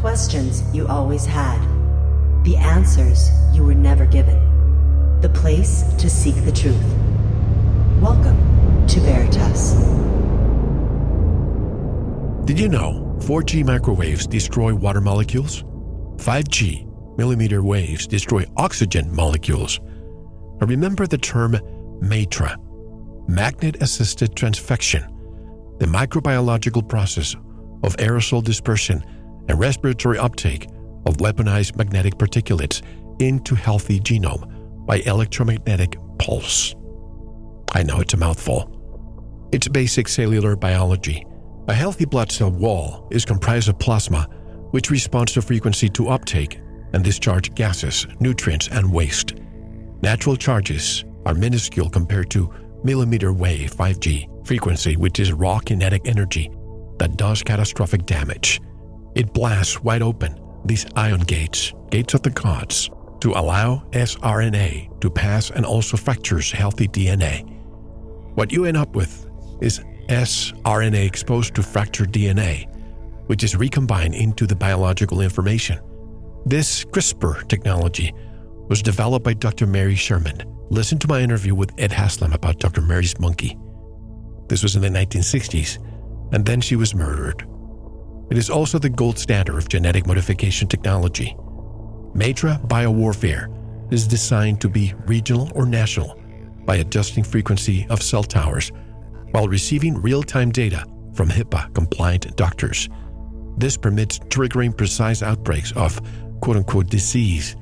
Questions you always had. The answers you were never given. The place to seek the truth. Welcome to Veritas. Did you know 4G microwaves destroy water molecules? 5G millimeter waves destroy oxygen molecules. Remember the term MATRA, magnet assisted transfection, the microbiological process of aerosol dispersion and respiratory uptake of weaponized magnetic particulates into healthy genome by electromagnetic pulse. I know it's a mouthful. It's basic cellular biology. A healthy blood cell wall is comprised of plasma, which responds to frequency to uptake and discharge gases, nutrients, and waste. Natural charges are minuscule compared to millimeter wave 5G frequency, which is raw kinetic energy that does catastrophic damage. It blasts wide open these ion gates, gates of the gods, to allow sRNA to pass and also fractures healthy DNA. What you end up with is sRNA exposed to fractured DNA, which is recombined into the biological information. This CRISPR technology was developed by Dr. Mary Sherman. Listen to my interview with Ed Haslam about Dr. Mary's monkey. This was in the 1960s, and then she was murdered. It is also the gold standard of genetic modification technology. Matra biowarfare is designed to be regional or national by adjusting frequency of cell towers while receiving real-time data from HIPAA-compliant doctors. This permits triggering precise outbreaks of quote-unquote disease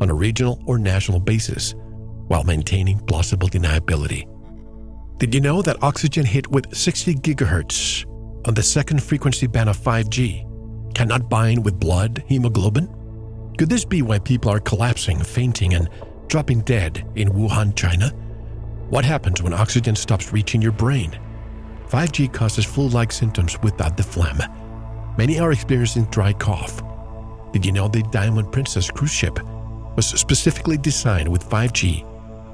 on a regional or national basis while maintaining plausible deniability. Did you know that oxygen hit with 60 gigahertz on the second frequency band of 5G cannot bind with blood hemoglobin? Could this be why people are collapsing, fainting, and dropping dead in Wuhan, China? What happens when oxygen stops reaching your brain? 5G causes flu like symptoms without the phlegm. Many are experiencing dry cough. Did you know the Diamond Princess cruise ship was specifically designed with 5G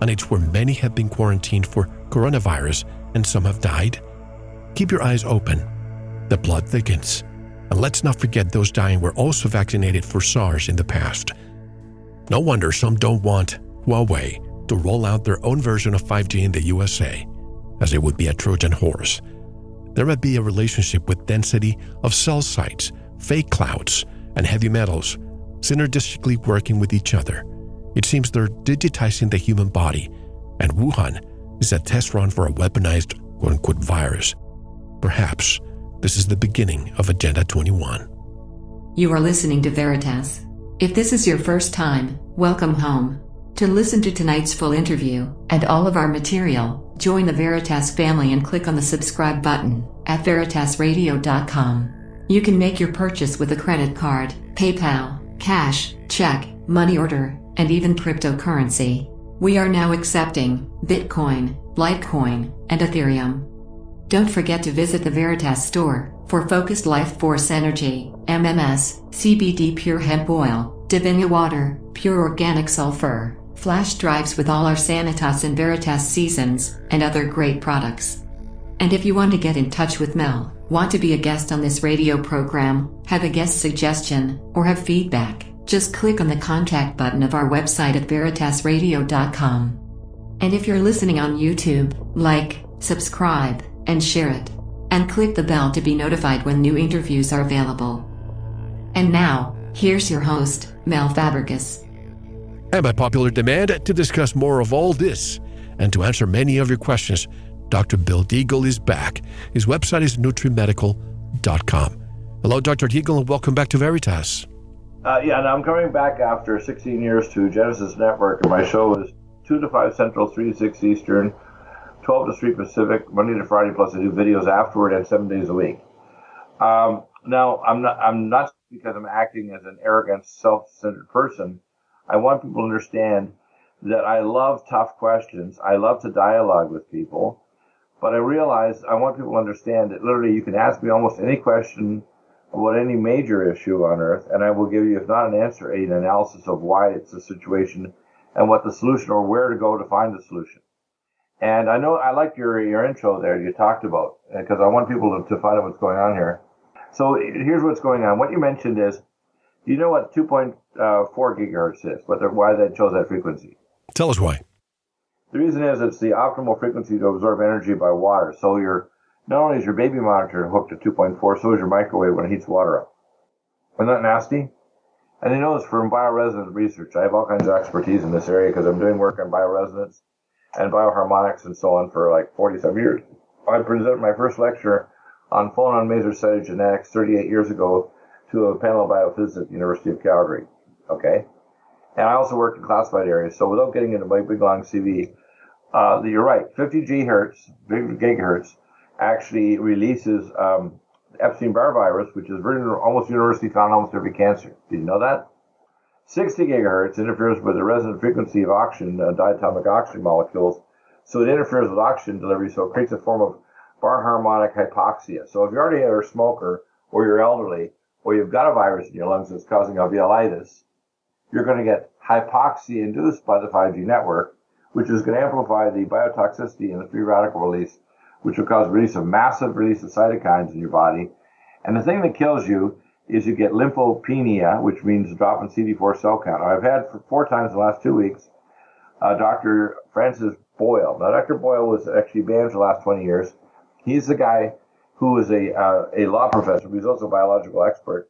on its where many have been quarantined for coronavirus and some have died? Keep your eyes open. The blood thickens. And let's not forget those dying were also vaccinated for SARS in the past. No wonder some don't want Huawei to roll out their own version of 5G in the USA, as it would be a Trojan horse. There might be a relationship with density of cell sites, fake clouds, and heavy metals synergistically working with each other. It seems they're digitizing the human body, and Wuhan is a test run for a weaponized quote unquote virus. Perhaps this is the beginning of Agenda 21. You are listening to Veritas. If this is your first time, welcome home. To listen to tonight's full interview and all of our material, join the Veritas family and click on the subscribe button at veritasradio.com. You can make your purchase with a credit card, PayPal, cash, check, money order, and even cryptocurrency. We are now accepting Bitcoin, Litecoin, and Ethereum. Don't forget to visit the Veritas store for focused life force energy, MMS, CBD pure hemp oil, Divinia water, pure organic sulfur, flash drives with all our Sanitas and Veritas seasons, and other great products. And if you want to get in touch with Mel, want to be a guest on this radio program, have a guest suggestion, or have feedback, just click on the contact button of our website at veritasradio.com. And if you're listening on YouTube, like, subscribe, and share it. And click the bell to be notified when new interviews are available. And now, here's your host, Mel Fabregas. And by popular demand, to discuss more of all this and to answer many of your questions, Dr. Bill Deagle is back. His website is nutrimedical.com. Hello, Dr. Deagle, and welcome back to Veritas. Uh, yeah, and I'm coming back after 16 years to Genesis Network, and my show is 2 to 5 Central, 3 to 6 Eastern, 12 to 3 Pacific, Monday to Friday, plus I do videos afterward and seven days a week. Um, now, I'm not, I'm not because I'm acting as an arrogant, self-centered person. I want people to understand that I love tough questions. I love to dialogue with people. But I realize I want people to understand that literally you can ask me almost any question about any major issue on earth, and I will give you, if not an answer, an analysis of why it's a situation and what the solution or where to go to find the solution. And I know I like your your intro there. You talked about uh, because I want people to, to find out what's going on here. So here's what's going on. What you mentioned is You know what 2.4 uh, gigahertz is? What why they chose that frequency? Tell us why. The reason is it's the optimal frequency to absorb energy by water. So your not only is your baby monitor hooked to 2.4, so is your microwave when it heats water up. Isn't that nasty? And I know this from bioresonance research. I have all kinds of expertise in this area because I'm doing work on bioresonance and bioharmonics and so on for like 47 years. I presented my first lecture on phonon maser cytogenetics 38 years ago to a panel of biophysicists at the University of Calgary. Okay? And I also worked in classified areas. So without getting into my big long CV, uh, you're right. 50 gigahertz, gigahertz actually releases um, Epstein-Barr virus, which is almost universally found in almost every cancer. Did you know that? 60 gigahertz interferes with the resonant frequency of oxygen, uh, diatomic oxygen molecules, so it interferes with oxygen delivery, so it creates a form of bar harmonic hypoxia. So if you already are a smoker, or you're elderly, or you've got a virus in your lungs that's causing alveolitis, you're going to get hypoxia induced by the 5G network, which is going to amplify the biotoxicity and the free radical release, which will cause release of massive release of cytokines in your body. And the thing that kills you is you get lymphopenia, which means drop in CD4 cell count. I've had for four times in the last two weeks uh, Dr. Francis Boyle. Now, Dr. Boyle was actually banned for the last 20 years. He's the guy who is a, uh, a law professor, but he's also a biological expert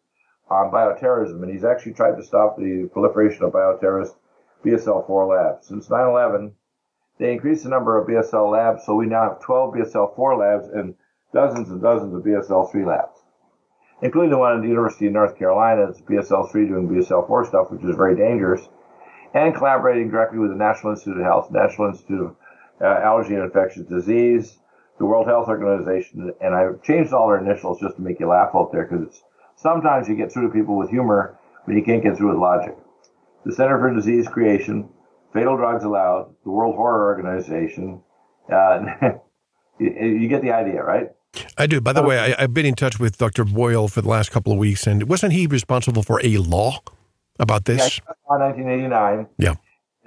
on bioterrorism, and he's actually tried to stop the proliferation of bioterrorist BSL-4 labs. Since 9/11, they increased the number of BSL labs, so we now have 12 BSL-4 labs and dozens and dozens of BSL-3 labs, including the one at the University of North Carolina. It's BSL-3 doing BSL-4 stuff, which is very dangerous, and collaborating directly with the National Institute of Health, National Institute of uh, Allergy and Infectious Disease, the World Health Organization, and I've changed all their initials just to make you laugh out there because sometimes you get through to people with humor, but you can't get through with logic. The Center for Disease Creation, Fatal Drugs Allowed, the World Horror Organization. Uh, you, get the idea, right? I do. By the oh. way, I, have been in touch with Dr. Boyle for the last couple of weeks, and wasn't he responsible for a law about this? Yeah, uh, 1989. Yeah.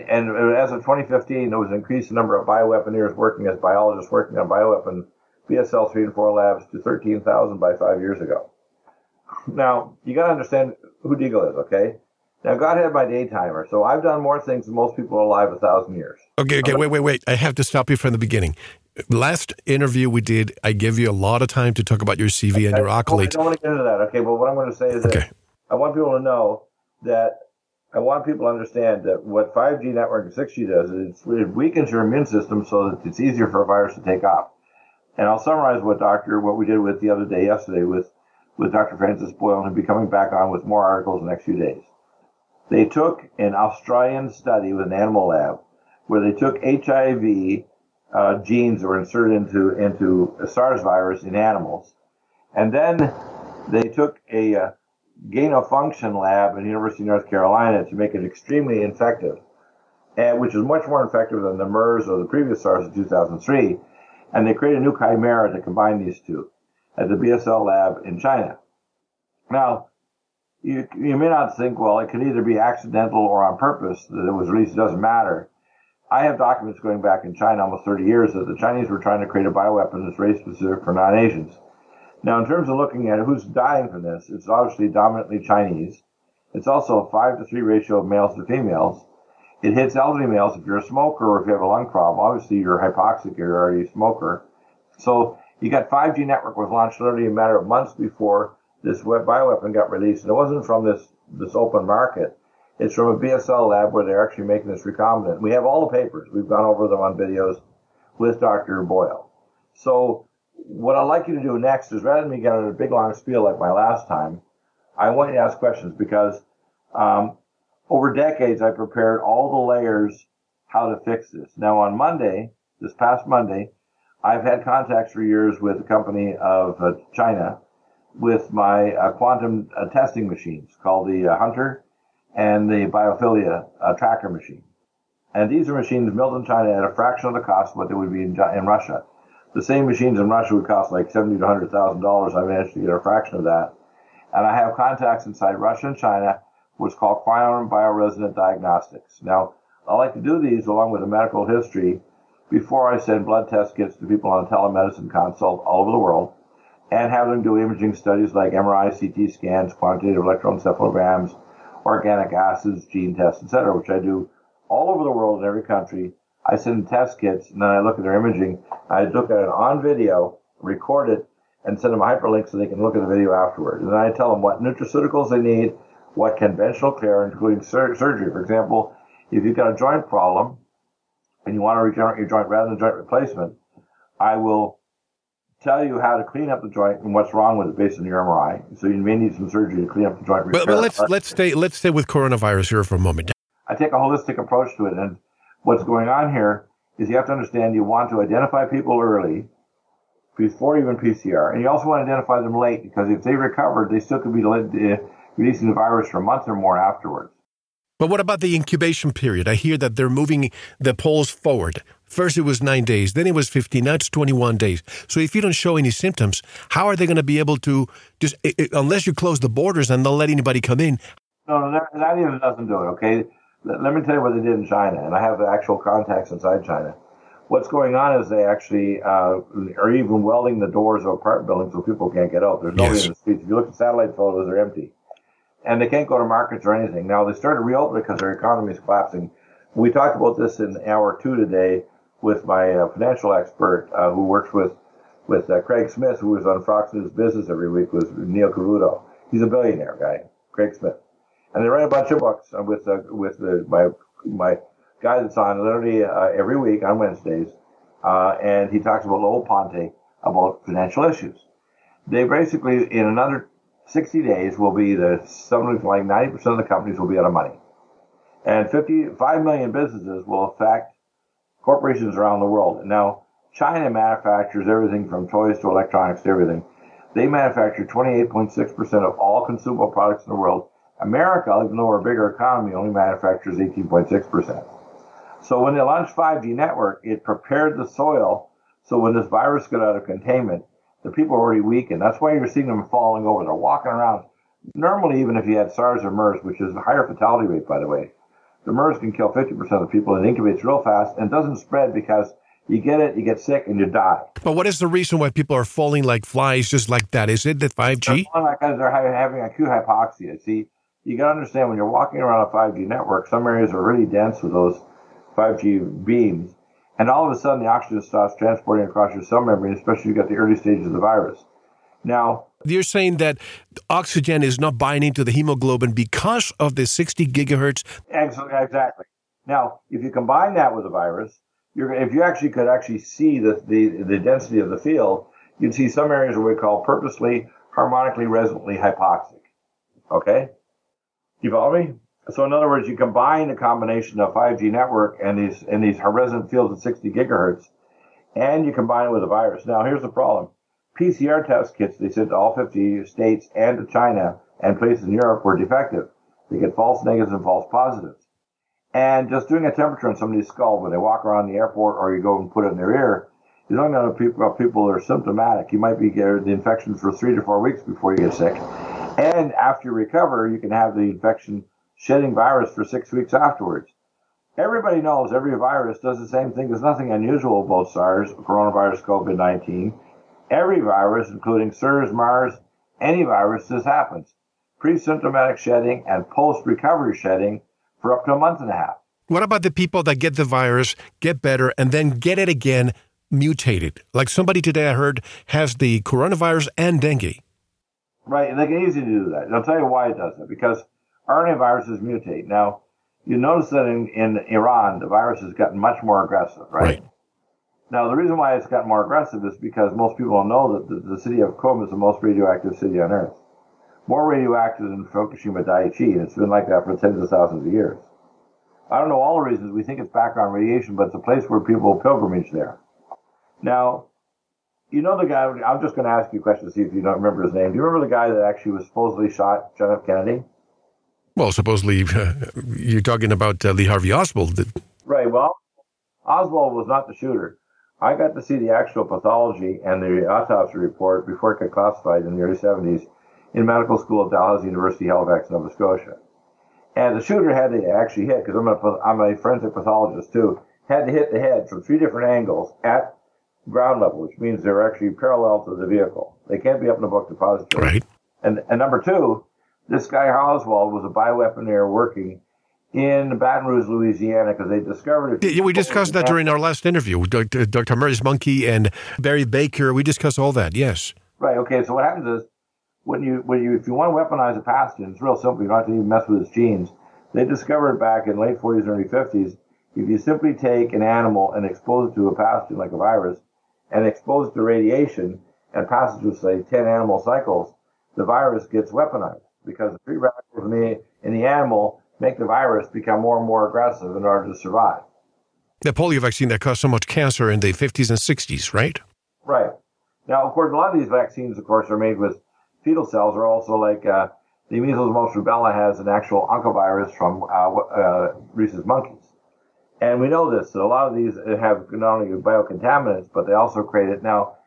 And uh, as of 2015, there was an increased number of bioweaponeers working as biologists working on bioweapon BSL 3 and 4 labs to 13,000 by five years ago. Now, you got to understand who Deagle is, okay? Now, God had my day timer, so I've done more things than most people alive a thousand years. Okay, okay, wait, wait, wait. I have to stop you from the beginning. Last interview we did, I gave you a lot of time to talk about your CV okay. and your accolades. I don't want to get into that, okay? But what I'm going to say is okay. that I want people to know that I want people to understand that what 5G network and 6G does is it weakens your immune system so that it's easier for a virus to take off. And I'll summarize what Doctor, what we did with the other day, yesterday, with with Dr. Francis Boyle, and he'll be coming back on with more articles in the next few days. They took an Australian study with an animal lab where they took HIV uh, genes were inserted into into SARS virus in animals, and then they took a uh, gain of function lab at the University of North Carolina to make it extremely infective, and which is much more infective than the MERS or the previous SARS in 2003. And they created a new chimera to combine these two at the BSL lab in China. Now, you, you may not think, well, it could either be accidental or on purpose that it was released. It doesn't matter. I have documents going back in China almost 30 years that the Chinese were trying to create a bioweapon that's race specific for non-Asians. Now, in terms of looking at who's dying from this, it's obviously dominantly Chinese. It's also a five to three ratio of males to females. It hits elderly males if you're a smoker or if you have a lung problem. Obviously, you're hypoxic, you're already a smoker. So you got 5G network was launched literally a matter of months before this bioweapon got released. And it wasn't from this, this open market. It's from a BSL lab where they're actually making this recombinant. We have all the papers. We've gone over them on videos with Dr. Boyle. So what I'd like you to do next is rather than me getting a big long spiel like my last time, I want you to ask questions because um, over decades I prepared all the layers how to fix this. Now on Monday, this past Monday, I've had contacts for years with a company of uh, China with my uh, quantum uh, testing machines called the uh, Hunter and the Biophilia uh, tracker machine. And these are machines built in China at a fraction of the cost of what they would be in, in Russia. The same machines in Russia would cost like seventy to hundred thousand dollars. I managed to get a fraction of that. And I have contacts inside Russia and China, what's called quantum bioresonant diagnostics. Now, I like to do these along with a medical history before I send blood test kits to people on telemedicine consult all over the world and have them do imaging studies like MRI, CT scans, quantitative electroencephalograms, organic acids, gene tests, etc., which I do all over the world in every country. I send test kits and then I look at their imaging. I look at it on video, record it, and send them a hyperlink so they can look at the video afterward. And then I tell them what nutraceuticals they need, what conventional care, including sur- surgery. For example, if you've got a joint problem and you want to regenerate your joint rather than joint replacement, I will tell you how to clean up the joint and what's wrong with it based on your MRI. So you may need some surgery to clean up the joint. But, but let's let's stay let's stay with coronavirus here for a moment. I take a holistic approach to it, and what's going on here is you have to understand you want to identify people early before even PCR, and you also want to identify them late because if they recovered, they still could be uh, releasing the virus for a month or more afterwards. But what about the incubation period? I hear that they're moving the polls forward. First it was nine days, then it was 15, now it's 21 days. So if you don't show any symptoms, how are they going to be able to just, unless you close the borders and they'll let anybody come in? No, no, that, that even doesn't do it, okay? Let, let me tell you what they did in China, and I have the actual contacts inside China. What's going on is they actually uh, are even welding the doors of apartment buildings so people can't get out. There's nobody yes. in the streets. If you look at satellite photos, they're empty. And they can't go to markets or anything. Now, they started reopening because their economy is collapsing. We talked about this in hour two today with my uh, financial expert uh, who works with with uh, Craig Smith, who was on Fox News Business every week, was Neil Cavuto. He's a billionaire guy, Craig Smith, and they write a bunch of books with uh, with my my guy that's on literally uh, every week on Wednesdays, uh, and he talks about Lowell Ponte about financial issues. They basically in another 60 days will be the something like 90% of the companies will be out of money, and 55 million businesses will affect corporations around the world. Now, China manufactures everything from toys to electronics to everything. They manufacture 28.6% of all consumable products in the world. America, even though we're a bigger economy, only manufactures 18.6%. So when they launched 5G network, it prepared the soil so when this virus got out of containment, the people are already weakened. That's why you're seeing them falling over. They're walking around. Normally, even if you had SARS or MERS, which is a higher fatality rate, by the way, the MERS can kill 50% of the people. It incubates real fast and doesn't spread because you get it, you get sick, and you die. But what is the reason why people are falling like flies just like that? Is it the 5G? Because they're having acute hypoxia. See, you got to understand when you're walking around a 5G network, some areas are really dense with those 5G beams, and all of a sudden the oxygen stops transporting across your cell membrane, especially if you got the early stages of the virus. Now, you're saying that oxygen is not binding to the hemoglobin because of the 60 gigahertz. Exactly. Now, if you combine that with a virus, you're, if you actually could actually see the, the, the density of the field, you'd see some areas where we call purposely harmonically resonantly hypoxic. Okay? You follow me? So in other words, you combine the combination of 5G network and these and these resonant fields at 60 gigahertz, and you combine it with a virus. Now here's the problem. PCR test kits they sent to all 50 states and to China and places in Europe were defective. They get false negatives and false positives. And just doing a temperature on somebody's skull when they walk around the airport or you go and put it in their ear, you don't know people, people are symptomatic. You might be getting the infection for three to four weeks before you get sick. And after you recover, you can have the infection shedding virus for six weeks afterwards. Everybody knows every virus does the same thing. There's nothing unusual about SARS, coronavirus, COVID 19 every virus, including SARS, MARS, any virus, this happens. Pre-symptomatic shedding and post-recovery shedding for up to a month and a half. What about the people that get the virus, get better, and then get it again mutated? Like somebody today I heard has the coronavirus and dengue. Right, and they can easily do that. And I'll tell you why it does that. Because RNA viruses mutate. Now, you notice that in, in Iran, the virus has gotten much more aggressive, right? right. Now, the reason why it's gotten more aggressive is because most people don't know that the, the city of Qom is the most radioactive city on Earth. More radioactive than Fukushima Daiichi, and it's been like that for tens of thousands of years. I don't know all the reasons. We think it's background radiation, but it's a place where people pilgrimage there. Now, you know the guy, I'm just going to ask you a question to see if you don't remember his name. Do you remember the guy that actually was supposedly shot John F. Kennedy? Well, supposedly, uh, you're talking about uh, Lee Harvey Oswald. Right. Well, Oswald was not the shooter. I got to see the actual pathology and the autopsy report before it got classified in the early 70s in medical school at Dalhousie University, Halifax, Nova Scotia. And the shooter had to actually hit, because I'm a, I'm a forensic pathologist too, had to hit the head from three different angles at ground level, which means they're actually parallel to the vehicle. They can't be up in a book depository. Right. And, and number two, this guy Oswald was a bioweaponeer working in Baton Rouge, Louisiana, because they discovered it. Yeah, we discussed that during our last interview. Dr. Dr. Maurice Monkey and Barry Baker. We discussed all that. Yes. Right. Okay. So what happens is when you when you if you want to weaponize a pathogen, it's real simple. You don't have to even mess with its genes. They discovered back in late 40s, early 50s, if you simply take an animal and expose it to a pathogen like a virus, and expose it to radiation and pass it through say 10 animal cycles, the virus gets weaponized because the free radicals in the in the animal make the virus become more and more aggressive in order to survive. The polio vaccine that caused so much cancer in the 50s and 60s, right? Right. Now, of course, a lot of these vaccines, of course, are made with fetal cells, or also like uh, the measles, mumps, rubella has an actual oncovirus from uh, uh, rhesus monkeys. And we know this. So a lot of these have not only biocontaminants, but they also create it. Now,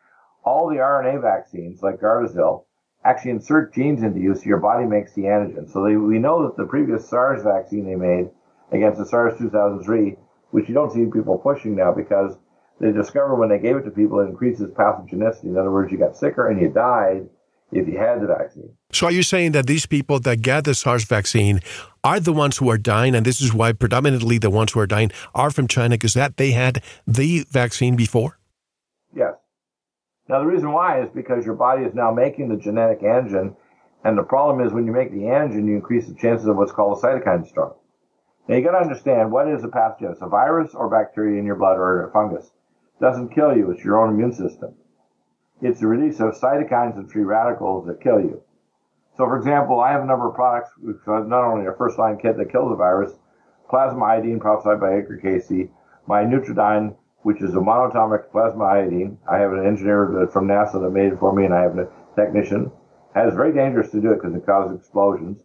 all the RNA vaccines, like Gardasil, actually insert genes into you so your body makes the antigen. So they, we know that the previous SARS vaccine they made against the SARS 2003, which you don't see people pushing now because they discovered when they gave it to people it increases pathogenicity. In other words, you got sicker and you died if you had the vaccine. So are you saying that these people that get the SARS vaccine are the ones who are dying, and this is why predominantly the ones who are dying are from China because that they had the vaccine before? Yes. Now, the reason why is because your body is now making the genetic antigen, and the problem is when you make the antigen, you increase the chances of what's called a cytokine storm. Now, you got to understand what is a pathogen? It's a virus or bacteria in your blood or a fungus. It doesn't kill you, it's your own immune system. It's the release of cytokines and free radicals that kill you. So, for example, I have a number of products, not only a first line kit that kills the virus, plasma iodine prophesied by Edgar Casey, my Nutridyne which is a monatomic plasma iodine. I have an engineer from NASA that made it for me, and I have a technician. And it's very dangerous to do it because it causes explosions.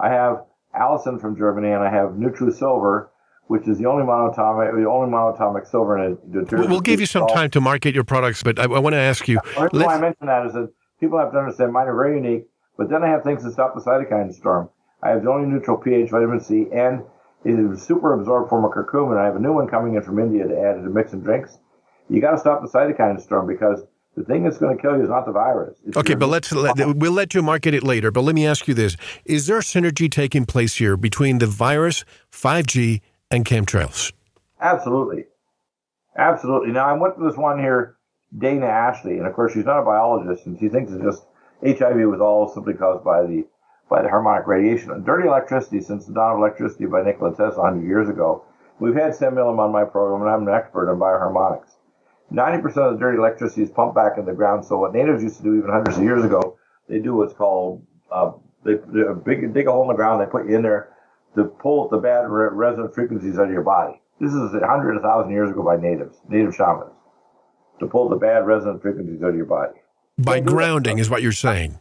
I have Allison from Germany, and I have Nutru Silver, which is the only monatomic, the only monatomic silver in it. We'll give you some time to market your products, but I, I want to ask you. The reason why I mention that is that people have to understand mine are very unique. But then I have things that stop the cytokine storm. I have the only neutral pH vitamin C and is super absorbed form of curcumin. I have a new one coming in from India to add to mix and drinks. You got to stop the cytokine storm because the thing that's going to kill you is not the virus. It's okay, but let's let, we'll let you market it later. But let me ask you this: Is there synergy taking place here between the virus, 5G, and chemtrails? Absolutely, absolutely. Now I went to this one here, Dana Ashley, and of course she's not a biologist, and she thinks it's just HIV was all simply caused by the by the harmonic radiation. And dirty electricity, since the dawn of electricity by Nikola Tesla 100 years ago, we've had Sam Milham on my program, and I'm an expert on bioharmonics. 90% of the dirty electricity is pumped back in the ground. So what natives used to do even hundreds of years ago, they do what's called uh, they, they big, dig a hole in the ground, they put you in there to pull the bad re- resonant frequencies out of your body. This is a hundred, a thousand years ago by natives, native shamans, to pull the bad resonant frequencies out of your body. By grounding is what you're saying.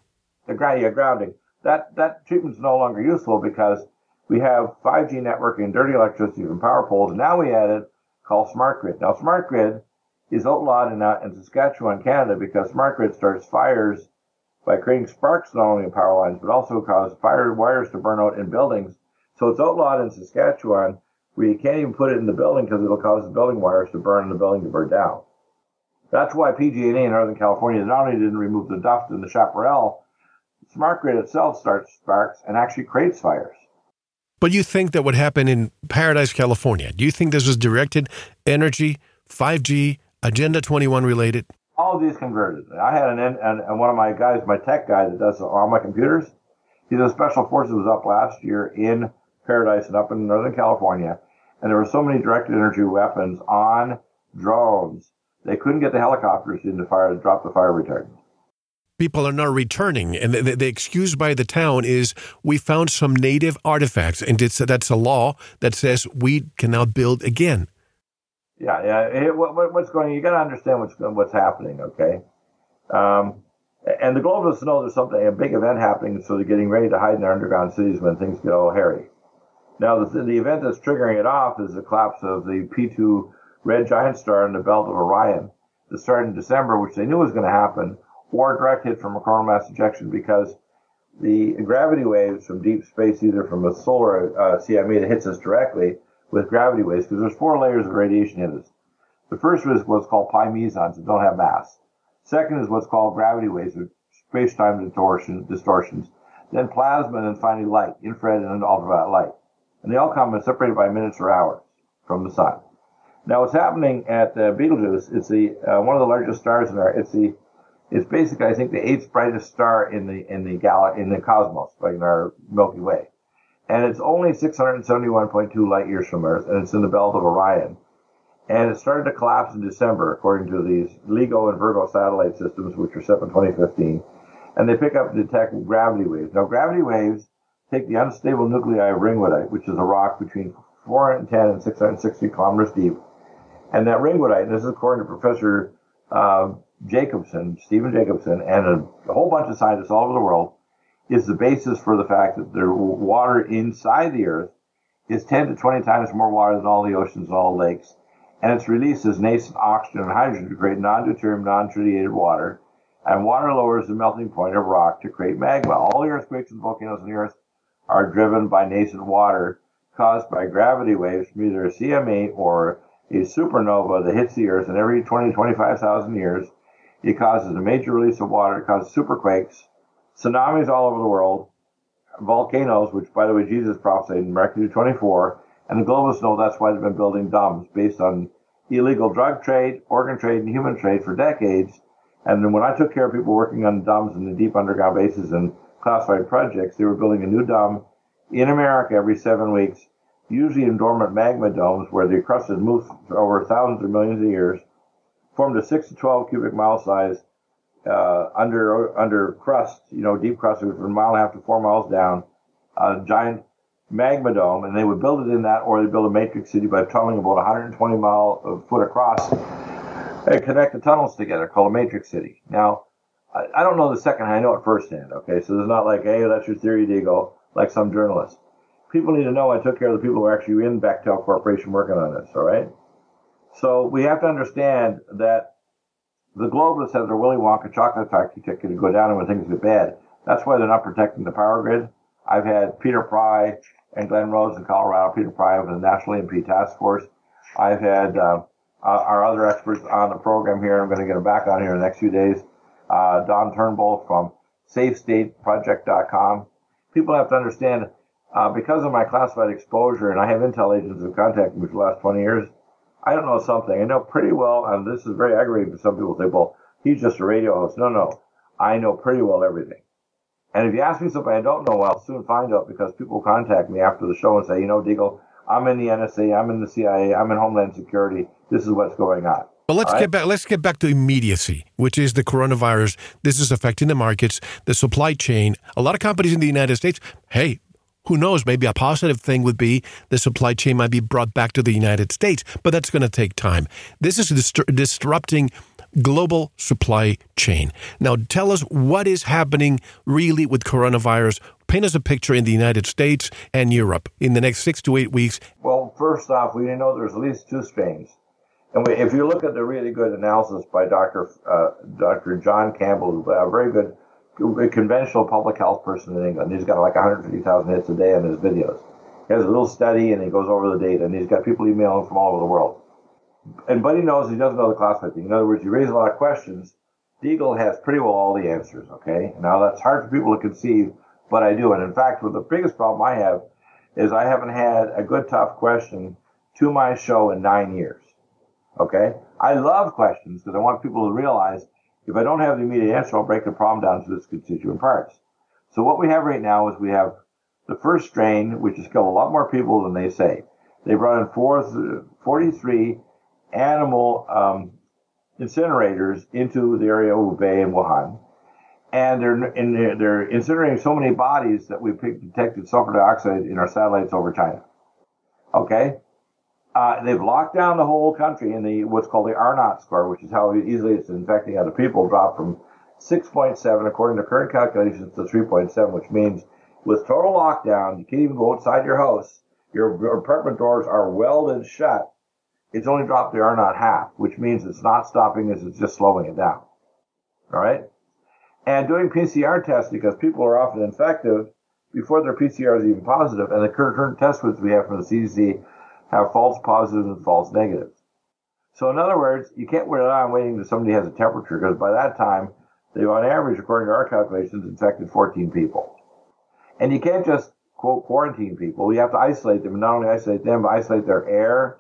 The ground, yeah, grounding that that treatment is no longer useful because we have 5G networking, dirty electricity from power poles. Now we added called smart grid. Now smart grid is outlawed in, uh, in Saskatchewan, Canada, because smart grid starts fires by creating sparks not only in power lines but also cause fire wires to burn out in buildings. So it's outlawed in Saskatchewan We can't even put it in the building because it'll cause the building wires to burn and the building to burn down. That's why PG&E in Northern California not only didn't remove the duct and the chaparral, smart grid itself starts sparks and actually creates fires. But you think that would happen in Paradise, California? Do you think this was directed energy, 5G, Agenda 21 related? All of these converted. I had an, and one of my guys, my tech guy that does all my computers, he's a special forces was up last year in Paradise and up in Northern California, and there were so many directed energy weapons on drones they couldn't get the helicopters in to fire to drop the fire retardant people are not returning. And the, the, excuse by the town is we found some native artifacts, and it's, that's a law that says we cannot build again. Yeah, yeah. what, what's going? You got to understand what's what's happening. Okay, um, and the globalists know there's something a big event happening, so they're getting ready to hide in their underground cities when things get all hairy. Now, the, the event that's triggering it off is the collapse of the P2 red giant star in the belt of Orion. That started in December, which they knew was going to happen or direct hit from a coronal mass ejection because the gravity waves from deep space, either from a solar uh, CME that hits us directly with gravity waves, because there's four layers of radiation in us. The first is what's called pi mesons that don't have mass. Second is what's called gravity waves, space-time distortion, distortions. Then plasma, and then finally light, infrared and ultraviolet light. And they all come separated by minutes or hours from the sun. Now, what's happening at uh, Betelgeuse? It's the uh, one of the largest stars in our. It's the it's basically, I think, the eighth brightest star in the in the gal in the cosmos, like in our Milky Way, and it's only 671.2 light years from Earth, and it's in the belt of Orion. And it started to collapse in December, according to these LIGO and Virgo satellite systems, which were set in 2015. And they pick up and detect gravity waves. Now, gravity waves take the unstable nuclei of ringwoodite, which is a rock between 410 and 660 kilometers deep, and that ringwoodite, and this is according to Professor uh, Jacobson, Stephen Jacobson, and a, a, whole bunch of scientists all over the world, is the basis for the fact that the water inside the Earth is 10 to 20 times more water than all the oceans and all lakes. And it's released as nascent oxygen and hydrogen to create non-deuterium, non-tritiated water. And water lowers the melting point of rock to create magma. All the earthquakes and volcanoes on the Earth are driven by nascent water caused by gravity waves from either a CME or a supernova that hits the Earth, and every 20, 25,000 years, it causes a major release of water, it causes superquakes, tsunamis all over the world, volcanoes, which, by the way, Jesus prophesied in Matthew 24, and the globalists know that's why they've been building domes based on illegal drug trade, organ trade, and human trade for decades. And then when I took care of people working on domes in the deep underground bases and classified projects, they were building a new dome in America every seven weeks usually in dormant magma domes where the crust has moved over thousands or millions of years, formed a 6 to 12 cubic mile size uh, under under crust, you know, deep crust from a mile and a half to four miles down, a giant magma dome, and they would build it in that, or they build a matrix city by tunneling about 120 mile uh, foot across and connect the tunnels together, called a matrix city. Now, I, I don't know the second I know it firsthand. Okay, so it's not like, hey, that's your theory, Deagle, like some journalists people need to know I took care of the people who are actually in Bechtel Corporation working on this, all right? So we have to understand that the globalists have their Willy Wonka chocolate factory ticket to go down and when things get bad. That's why they're not protecting the power grid. I've had Peter Pry and Glenn Rhodes in Colorado, Peter Pry of the National EMP Task Force. I've had uh, our other experts on the program here. I'm going to get them back on here in the next few days. Uh, Don Turnbull from SafeStateProject.com. People have to understand uh, because of my classified exposure, and I have intel agents who contacted me for the last 20 years, I don't know something. I know pretty well, and this is very aggravating for some people. Say, well, he's just a radio host. No, no. I know pretty well everything. And if you ask me something I don't know, I'll soon find out because people contact me after the show and say, you know, Deagle, I'm in the NSA, I'm in the CIA, I'm in Homeland Security. This is what's going on. But let's right. get back. Let's get back to immediacy, which is the coronavirus. This is affecting the markets, the supply chain. A lot of companies in the United States. Hey, who knows? Maybe a positive thing would be the supply chain might be brought back to the United States, but that's going to take time. This is dist- disrupting global supply chain. Now, tell us what is happening really with coronavirus. Paint us a picture in the United States and Europe in the next six to eight weeks. Well, first off, we know there's at least two strains. And if you look at the really good analysis by Dr. Uh, Dr. John Campbell, a very good a conventional public health person in England. He's got like 150,000 hits a day on his videos. He has a little study and he goes over the data, and he's got people emailing from all over the world. And Buddy knows he doesn't know the classified thing. In other words, you raise a lot of questions. Deagle has pretty well all the answers. Okay, now that's hard for people to conceive, but I do. And in fact, the biggest problem I have is I haven't had a good tough question to my show in nine years. Okay, I love questions because I want people to realize if I don't have the immediate answer, I'll break the problem down to its constituent parts. So what we have right now is we have the first strain, which has killed a lot more people than they say. They brought in four, 43 animal um, incinerators into the area of Hubei and Wuhan. And they're, in, they're incinerating so many bodies that we've detected sulfur dioxide in our satellites over China. Okay? Uh, they've locked down the whole country in the what's called the R naught score, which is how easily it's infecting other people, dropped from 6.7 according to current calculations to 3.7, which means with total lockdown, you can't even go outside your house. Your, apartment doors are welded shut. It's only dropped the naught half, which means it's not stopping it's just slowing it down. All right, and doing PCR tests because people are often infected before their PCR is even positive, and the current, current test kits we have from the CDC have false positives and false negatives. So, in other words, you can't rely on waiting until somebody has a temperature because by that time, they've on average, according to our calculations, infected 14 people. And you can't just, quote, quarantine people. You have to isolate them, and not only isolate them, but isolate their air,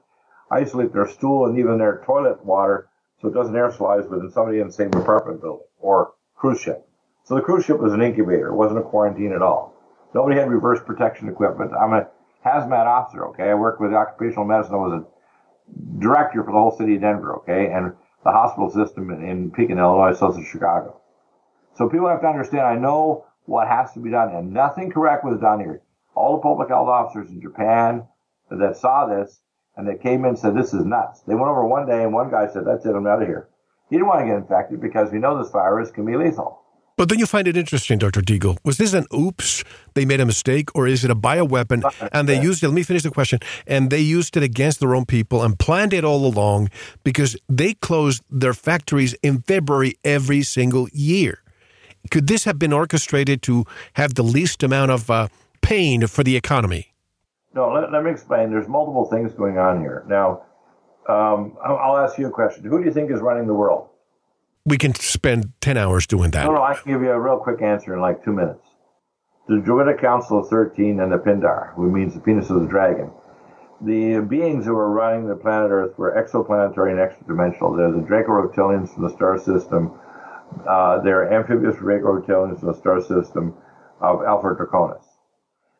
isolate their stool, and even their toilet water so it doesn't aerosolize within somebody in the same apartment building or cruise ship. So the cruise ship was an incubator. It wasn't a quarantine at all. Nobody had reverse protection equipment. I'm a hazmat officer, okay? I worked with occupational medicine. I was a director for the whole city of Denver, okay? And the hospital system in, in Pekin, Illinois, south of Chicago. So people have to understand, I know what has to be done, and nothing correct was done here. All the public health officers in Japan that saw this and they came in and said, This is nuts. They went over one day and one guy said, That's it, I'm out of here. He didn't want to get infected because we know this virus can be lethal. But then you find it interesting, Dr. Deagle. Was this an oops, they made a mistake, or is it a bioweapon and they used it? Let me finish the question. And they used it against their own people and planned it all along because they closed their factories in February every single year. Could this have been orchestrated to have the least amount of uh, pain for the economy? No, let, let me explain. There's multiple things going on here. Now, um, I'll ask you a question. Who do you think is running the world? We can spend 10 hours doing that. No, no, I can give you a real quick answer in like two minutes. The Druidic Council of 13 and the Pindar, who means the penis of the dragon. The beings who were running the planet Earth were exoplanetary and extra-dimensional. They're the Draco reptilians from the star system. Uh, they're amphibious Draco reptilians from the star system of Alpha Draconis.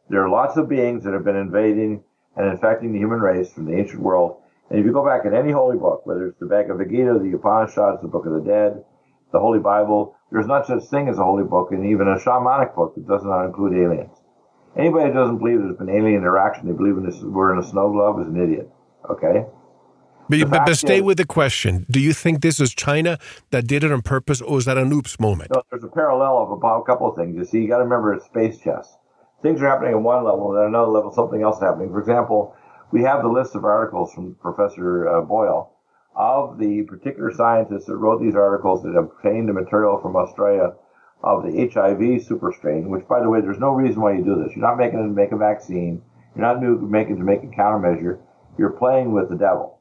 There are lots of beings that have been invading and infecting the human race from the ancient world. And if you go back in any holy book, whether it's the Bhagavad Gita, the Upanishads, the Book of the Dead, the Holy Bible, there's not such thing as a holy book, and even a shamanic book that does not include aliens. Anybody that doesn't believe there's been alien interaction, they believe in this, we're in a snow globe, is an idiot. Okay? But, but, but stay is, with the question. Do you think this is China that did it on purpose, or is that an oops moment? No, there's a parallel of about a couple of things. You see, you got to remember it's space chess things are happening at one level, and at another level, something else is happening. For example, we have the list of articles from Professor uh, Boyle of the particular scientists that wrote these articles that obtained the material from Australia of the HIV super strain, which, by the way, there's no reason why you do this. You're not making it to make a vaccine. You're not making it to make a countermeasure. You're playing with the devil.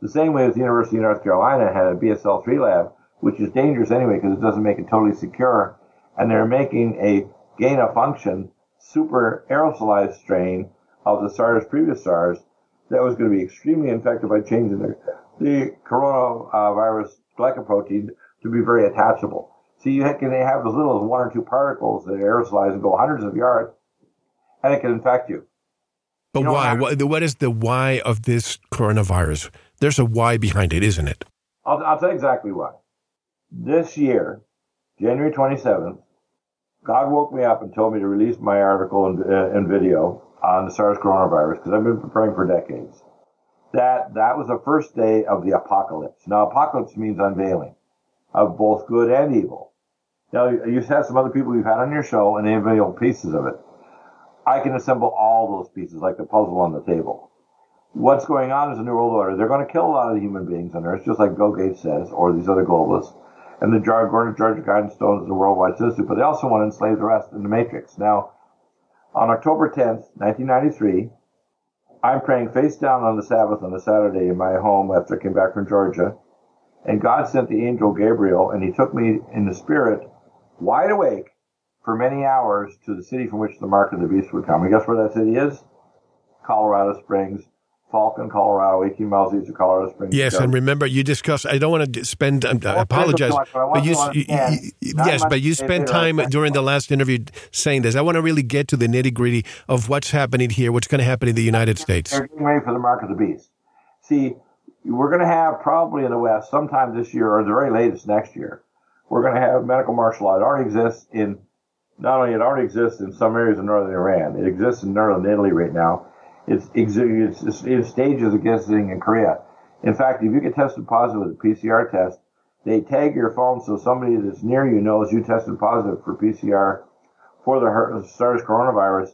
The same way as the University of North Carolina had a BSL-3 lab, which is dangerous anyway because it doesn't make it totally secure, and they're making a gain of function super aerosolized strain of the SARS, previous SARS, that was going to be extremely infected by changing the, the coronavirus glycoprotein to be very attachable. See, you can have as little as one or two particles that aerosolize and go hundreds of yards, and it can infect you. But you why? What, what is the why of this coronavirus? There's a why behind it, isn't it? I'll, I'll tell you exactly why. This year, January 27th, God woke me up and told me to release my article and, uh, and video on the SARS coronavirus because I've been preparing for decades. That that was the first day of the apocalypse. Now, apocalypse means unveiling of both good and evil. Now, you've had some other people you've had on your show, and they unveil pieces of it. I can assemble all those pieces like the puzzle on the table. What's going on is a new world order. They're going to kill a lot of the human beings on Earth, just like Bill Gates says, or these other globalists and the Gordon Georgia Guidestones and the Worldwide Citizenship, but they also want to enslave the rest in the Matrix. Now, on October 10th, 1993, I'm praying face down on the Sabbath on a Saturday in my home after I came back from Georgia, and God sent the angel Gabriel, and he took me in the spirit, wide awake, for many hours to the city from which the mark of the beast would come. And guess where that city is? Colorado Springs. Falcon, Colorado, 18 miles east of Colorado Springs. Yes, and remember you discussed. I don't want to spend. Um, I apologize, much, but, but you, you, you yes, but you spent time during the last interview saying this. I want to really get to the nitty gritty of what's happening here, what's going to happen in the United States. They're getting ready for the mark of the beast. See, we're going to have probably in the West sometime this year or the very latest next year. We're going to have medical martial law. It already exists in. Not only it already exists in some areas of northern Iran, it exists in northern Italy right now it's, it's, it's stages of getting in Korea. In fact, if you get tested positive with a PCR test, they tag your phone so somebody that's near you knows you tested positive for PCR for the SARS coronavirus,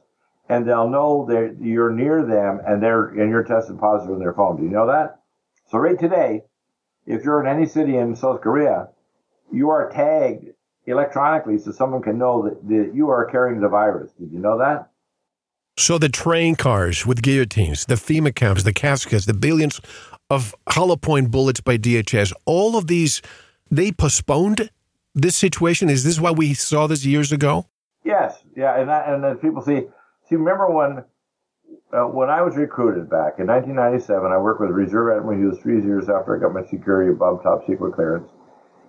and they'll know that you're near them and they're and you're tested positive on their phone. Do you know that? So right today, if you're in any city in South Korea, you are tagged electronically so someone can know that, that you are carrying the virus. Did you know that? So the train cars with guillotines, the FEMA camps, the caskets, the billions of hollow point bullets by DHS, all of these, they postponed this situation. Is this why we saw this years ago? Yes, yeah, and that, and then people see see. Remember when uh, when I was recruited back in 1997, I worked with Reserve Admiral Hughes three years after I got my security above top secret clearance,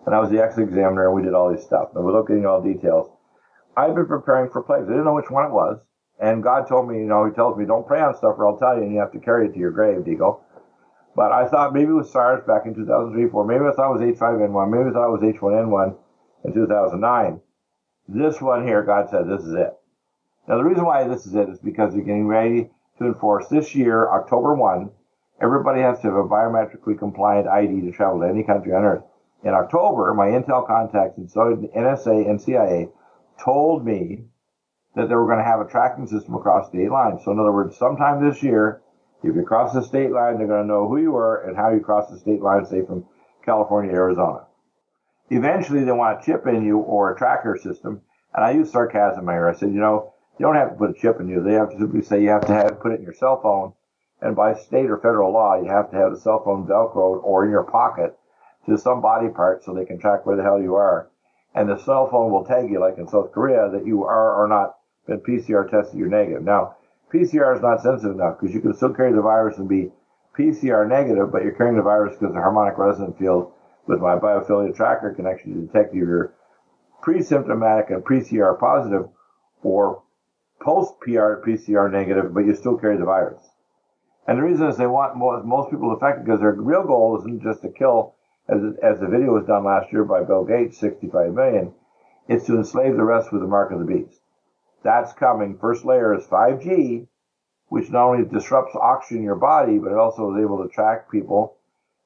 and I was the ex examiner, and we did all these stuff. And without getting all details, I've been preparing for plagues. I didn't know which one it was, and God told me, you know, He tells me, don't pray on stuff, or I'll tell you, and you have to carry it to your grave, Deagle. But I thought maybe it was SARS back in 2003, 4. Maybe I thought it was H5N1. Maybe I thought it was H1N1 in 2009. This one here, God said, this is it. Now, the reason why this is it is because you're getting ready to enforce this year, October 1, everybody has to have a biometrically compliant ID to travel to any country on earth. In October, my Intel contacts and so NSA and CIA told me that they were going to have a tracking system across state lines. So, in other words, sometime this year, if you cross the state line, they're going to know who you are and how you cross the state line, say from California to Arizona. Eventually, they want a chip in you or a tracker system. And I use sarcasm here. I said, you know, you don't have to put a chip in you. They have to simply say you have to have put it in your cell phone. And by state or federal law, you have to have the cell phone velcroed or in your pocket to some body part so they can track where the hell you are. And the cell phone will tag you, like in South Korea, that you are or not been PCR tested, you're negative. Now, PCR is not sensitive enough because you can still carry the virus and be PCR negative, but you're carrying the virus because the harmonic resonance field with my biophilia tracker can actually detect you're pre-symptomatic and pre-CR positive or post-PR PCR negative, but you still carry the virus. And the reason is they want most, most people affected because their real goal isn't just to kill, as, as the video was done last year by Bill Gates, 65 million, it's to enslave the rest with the mark of the beast. That's coming. First layer is 5G, which not only disrupts oxygen in your body, but it also is able to track people.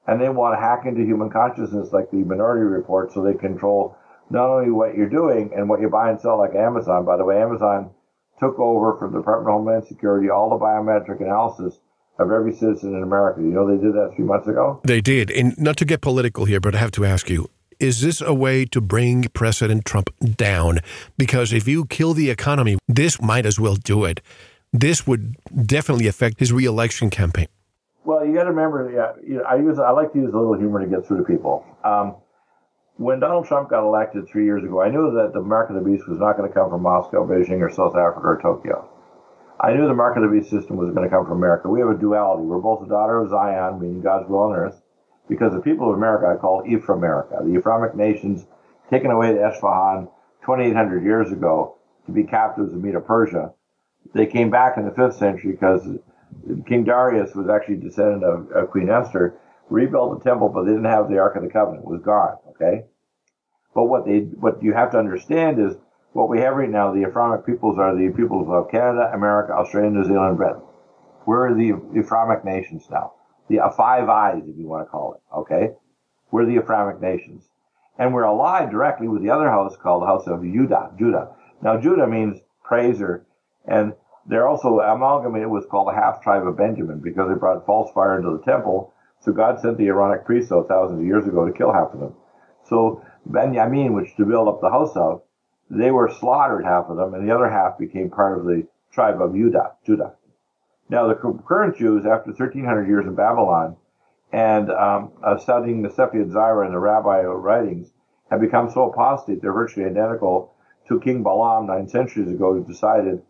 And they want to hack into human consciousness like the Minority Report so they control not only what you're doing and what you buy and sell like Amazon. By the way, Amazon took over from the Department of Homeland Security all the biometric analysis of every citizen in America. You know they did that a few months ago? They did. And not to get political here, but I have to ask you is this a way to bring President Trump down? Because if you kill the economy, this might as well do it. This would definitely affect his reelection campaign. Well, you got to remember, yeah, you know, I use I like to use a little humor to get through to people. Um, when Donald Trump got elected three years ago, I knew that the mark of the beast was not going to come from Moscow, Beijing, or South Africa or Tokyo. I knew the mark of the beast system was going to come from America. We have a duality. We're both the daughter of Zion, meaning God's will on earth, because the people of America I call Ephraimerica, the Ephraimic nations taken away to Esfahan 2,800 years ago to be captives of Medo Persia. They came back in the 5th century because King Darius was actually a descendant of, of Queen Esther, rebuilt the temple, but they didn't have the Ark of the Covenant. It was gone. Okay. But what they, what you have to understand is what we have right now. The Ephraimic peoples are the peoples of Canada, America, Australia, New Zealand, Britain. We're the Ephraimic nations now. The uh, five eyes, if you want to call it. Okay. We're the Ephraimic nations, and we're allied directly with the other house called the House of Judah. Judah. Now, Judah means praiser, and they're also amalgamated with called the half tribe of Benjamin because they brought false fire into the temple. So God sent the Aaronic priests out thousands of years ago to kill half of them. So Benjamin, which to build up the house of, they were slaughtered half of them, and the other half became part of the tribe of Judah. Judah. Now the current Jews, after 1,300 years in Babylon, and um, studying the Sefer Yetzirah and the rabbi writings, have become so apostate they're virtually identical to King Balaam nine centuries ago, who decided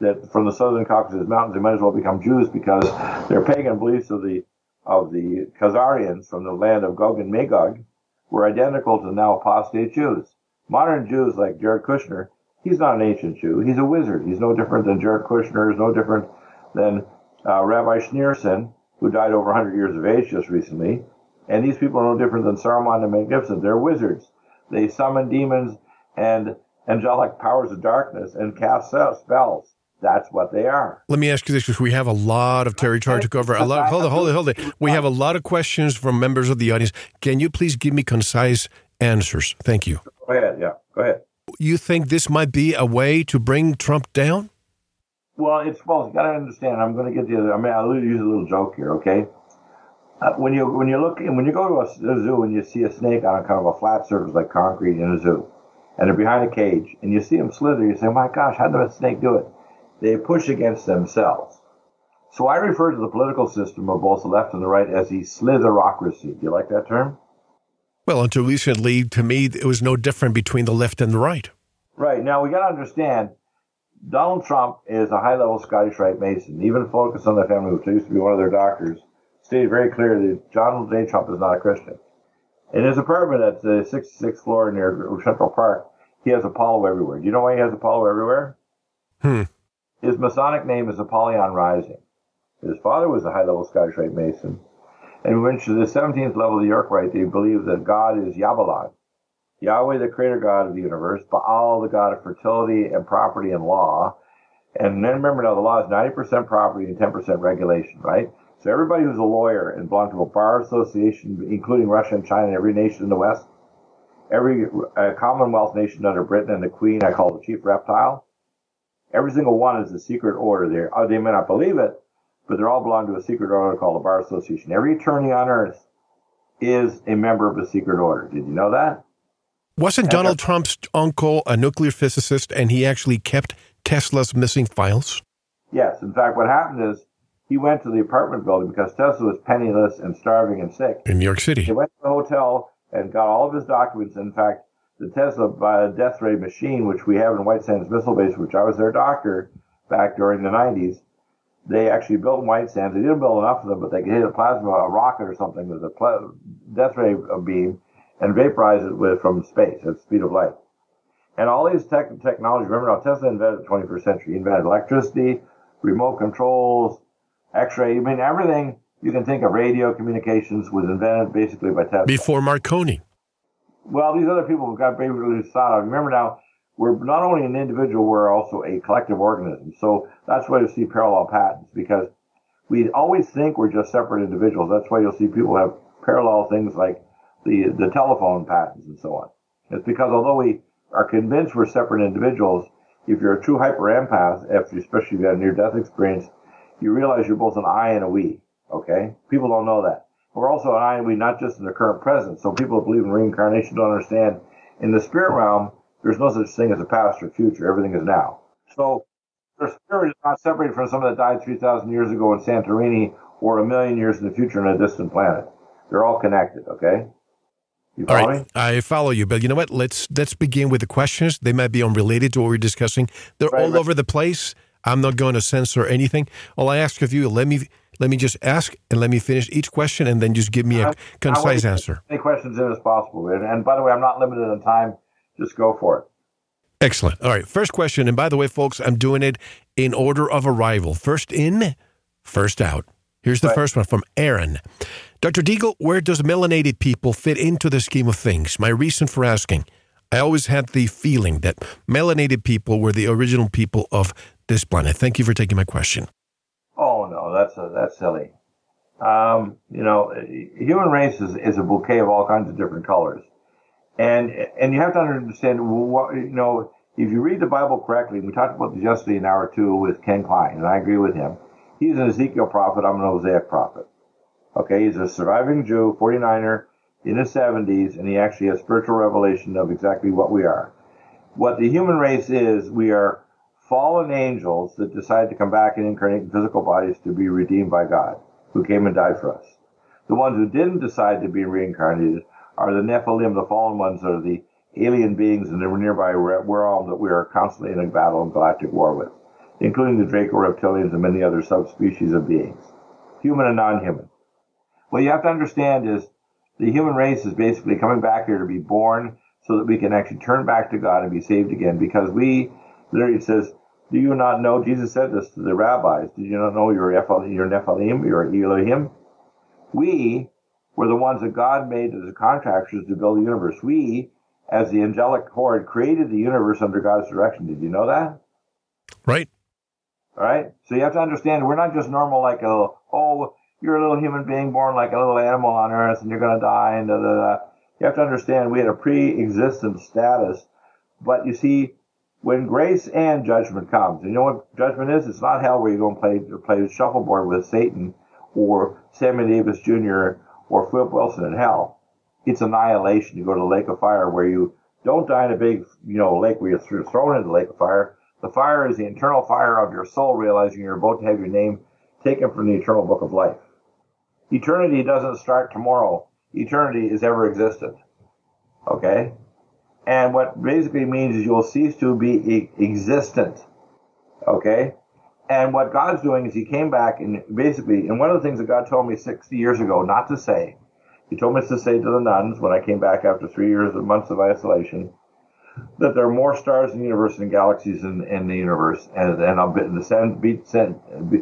that from the southern Caucasus Mountains they might as well become Jews because their pagan beliefs of the of the Khazarians from the land of Gog and Magog were identical to now apostate Jews. Modern Jews like Jared Kushner, he's not an ancient Jew. He's a wizard. He's no different than Jared Kushner. He's no different than uh, Rabbi Schneerson, who died over 100 years of age just recently. And these people are no different than Saruman the Magnificent. They're wizards. They summon demons and angelic powers of darkness and cast spells. That's what they are. Let me ask you this because we have a lot of territory to cover. A lot. Hold on, hold on, hold on. We have a lot of questions from members of the audience. Can you please give me concise answers? Thank you. Go ahead. Yeah, go ahead. You think this might be a way to bring Trump down? Well, it's well. You got to understand. I'm going to get the other. I mean, I'll use a little joke here. Okay. Uh, when you when you look and when you go to a, a zoo and you see a snake on a kind of a flat surface like concrete in a zoo, and they're behind a cage, and you see them slither, you say, "My gosh, how did a snake do it?" they push against themselves. So I refer to the political system of both the left and the right as the slitherocracy. Do you like that term? Well, until recently, to me, it was no different between the left and the right. Right. Now, we got to understand Donald Trump is a high level Scottish Rite Mason. Even Focus on the Family, which used to be one of their doctors, stated very clearly that Donald J. Trump is not a Christian. In his apartment at the 66th floor near Central Park, he has Apollo everywhere. Do you know why he has Apollo everywhere? Hmm. His Masonic name is Apollyon Rising. His father was a high level Scottish Rite Mason. And when to the 17th level of the York Rite, they believe that God is Yahweh, Yahweh, the creator God of the universe, Baal, the God of fertility and property and law. And then remember now, the law is 90% property and 10% regulation, right? So everybody who's a lawyer and belongs to a bar association, including Russia and China and every nation in the West, every uh, Commonwealth nation under Britain and the Queen, I call the chief reptile. Every single one is a secret order. They, oh, they may not believe it, but they're all belong to a secret order called the Bar Association. Every attorney on earth is a member of a secret order. Did you know that? Wasn't Donald Trump's uncle a nuclear physicist and he actually kept Tesla's missing files? Yes. In fact, what happened is he went to the apartment building because Tesla was penniless and starving and sick. In New York City. He went to the hotel and got all of his documents. In fact, the Tesla by a death ray machine, which we have in White Sands Missile Base, which I was their doctor back during the 90s, they actually built White Sands. They didn't build enough of them, but they could hit a plasma, a rocket or something with a pla- death ray beam and vaporize it with from space at the speed of light. And all these tech technology, remember now Tesla invented the 21st century. He invented electricity, remote controls, X-ray. I mean, everything you can think of radio communications was invented basically by Tesla. Before Marconi. Well, these other people have got basically thought of. Remember now, we're not only an individual, we're also a collective organism. So that's why you see parallel patents because we always think we're just separate individuals. That's why you'll see people have parallel things like the, the telephone patents and so on. It's because although we are convinced we're separate individuals, if you're a true hyper empath, especially if you had a near death experience, you realize you're both an I and a we. Okay? People don't know that. We're also an I and we not just in the current present. So people who believe in reincarnation don't understand in the spirit realm, there's no such thing as a past or future. Everything is now. So their spirit is not separated from someone that died 3,000 years ago in Santorini or a million years in the future on a distant planet. They're all connected, okay? You all right, me? I follow you, but you know what? Let's let's begin with the questions. They might be unrelated to what we're discussing. They're right, all right. over the place. I'm not going to censor anything. All I ask of you, let me let me just ask and let me finish each question, and then just give me a concise answer. Any questions in as possible. And, and by the way, I'm not limited on time just go for it. Excellent. All right. First question. And by the way, folks, I'm doing it in order of arrival. First in, first out. Here's the right. first one from Aaron. Dr. Deagle, where does melanated people fit into the scheme of things? My reason for asking. I always had the feeling that melanated people were the original people of this planet. Thank you for taking my question. Oh no, that's a, that's silly. Um, you know, human race is, is a bouquet of all kinds of different colors and and you have to understand what you know. If you read the Bible correctly, we talked about this yesterday in hour two with Ken Klein, and I agree with him. He's an Ezekiel prophet. I'm an Hosea prophet. Okay, he's a surviving Jew, 49er in his 70s, and he actually has spiritual revelation of exactly what we are. What the human race is, we are fallen angels that decide to come back and incarnate in physical bodies to be redeemed by God, who came and died for us. The ones who didn't decide to be reincarnated are the Nephilim, the fallen ones, are the alien beings in the nearby realm that we are constantly in a battle and galactic war with, including the Draco reptilians and many other subspecies of beings, human and non-human. What you have to understand is the human race is basically coming back here to be born so that we can actually turn back to God and be saved again because we, literally says, do you not know, Jesus said this to the rabbis, did you not know you're, you're Nephilim, you're Elohim? We were the ones that God made as the contractors to build the universe. We, as the angelic horde, created the universe under God's direction. Did you know that? Right. All right. So you have to understand we're not just normal, like a oh, you're a little human being born like a little animal on earth and you're going to die and da da da. You have to understand we had a pre-existent status, but you see, when grace and judgment comes, you know what judgment is? It's not hell where you go and play play shuffleboard with Satan or Sammy Davis Jr or Flip Wilson in hell. It's annihilation. You go to the lake of fire where you don't die in a big, you know, lake where you're thrown into the lake of fire. The fire is the internal fire of your soul, realizing you're about to have your name taken from the eternal book of life. Eternity doesn't start tomorrow. Eternity is ever existent. Okay? And what basically means is you'll cease to be existent. Okay? And what God's doing is He came back and basically, and one of the things that God told me 60 years ago not to say, He told me to say to the nuns when I came back after three years of months of isolation, that there are more stars in the universe than galaxies in, in the universe, and and I'll the sand beach sand,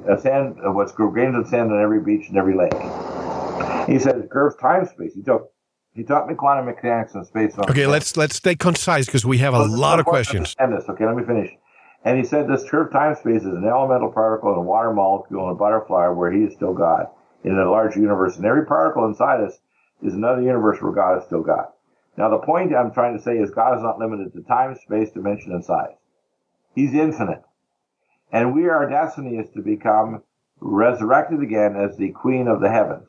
uh, sand uh, what's grains of sand on every beach and every lake. He said it curves time space. He took he taught me quantum mechanics and space. Okay, let's let's stay concise because we have a well, lot of questions. And this, okay, let me finish. And he said this curved time space is an elemental particle and a water molecule and a butterfly where he is still God in a large universe, and every particle inside us is another universe where God is still God. Now, the point I'm trying to say is God is not limited to time, space, dimension, and size. He's infinite. And we, our destiny is to become resurrected again as the queen of the heavens.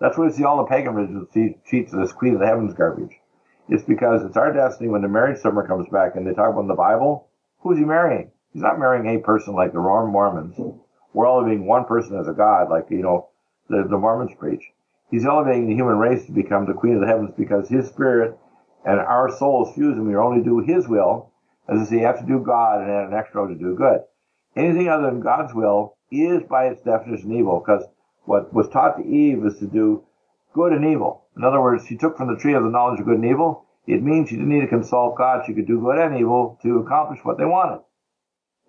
That's why we see all the pagan religions teach this queen of the heavens garbage. It's because it's our destiny when the marriage summer comes back and they talk about in the Bible, who's he marrying? He's not marrying a person like the Mormons. We're all being one person as a god, like, you know, the, the Mormons preach. He's elevating the human race to become the queen of the heavens because his spirit and our souls fuse and we only do his will. As I say, you have to do God and add an extra to do good. Anything other than God's will is by its definition evil because what was taught to Eve is to do good and evil. In other words, she took from the tree of the knowledge of good and evil. It means she didn't need to consult God. She could do good and evil to accomplish what they wanted.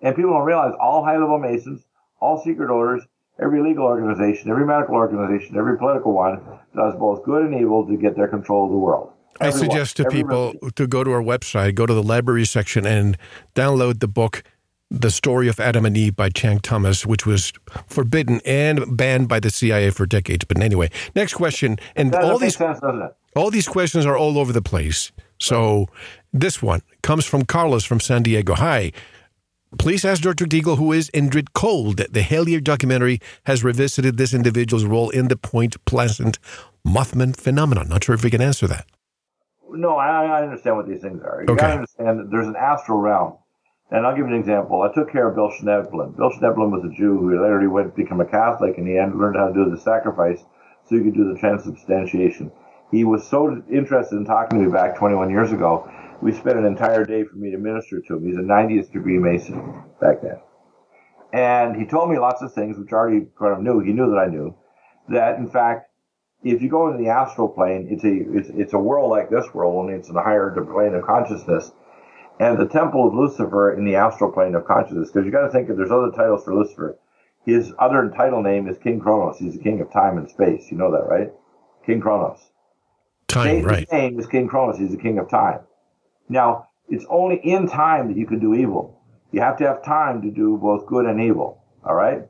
And people don't realize all high level Masons, all secret orders, every legal organization, every medical organization, every political one does both good and evil to get their control of the world. I suggest to people to go to our website, go to the library section, and download the book "The Story of Adam and Eve" by Chang Thomas, which was forbidden and banned by the CIA for decades. But anyway, next question, and all these sense, all these questions are all over the place. So this one comes from Carlos from San Diego. Hi. Please ask Dr. Deagle who is Indrid Cold. The Hellier documentary has revisited this individual's role in the Point Pleasant Mothman phenomenon. Not sure if we can answer that. No, I, I understand what these things are. You okay. got to understand that there's an astral realm. And I'll give you an example. I took care of Bill Schneblin. Bill Schneblin was a Jew who later he went to become a Catholic, and he had learned how to do the sacrifice so he could do the transubstantiation. He was so interested in talking to me back 21 years ago we spent an entire day for me to minister to him. He's a 90th degree Mason back then. And he told me lots of things, which I already kind of knew. He knew that I knew. That, in fact, if you go into the astral plane, it's a, it's, it's a world like this world, only it's in a higher plane of consciousness. And the temple of Lucifer in the astral plane of consciousness, because you got to think that there's other titles for Lucifer. His other title name is King Kronos. He's the king of time and space. You know that, right? King Kronos. Time, Satan's right. name is King Kronos. He's the king of time. Now, it's only in time that you can do evil. You have to have time to do both good and evil. All right?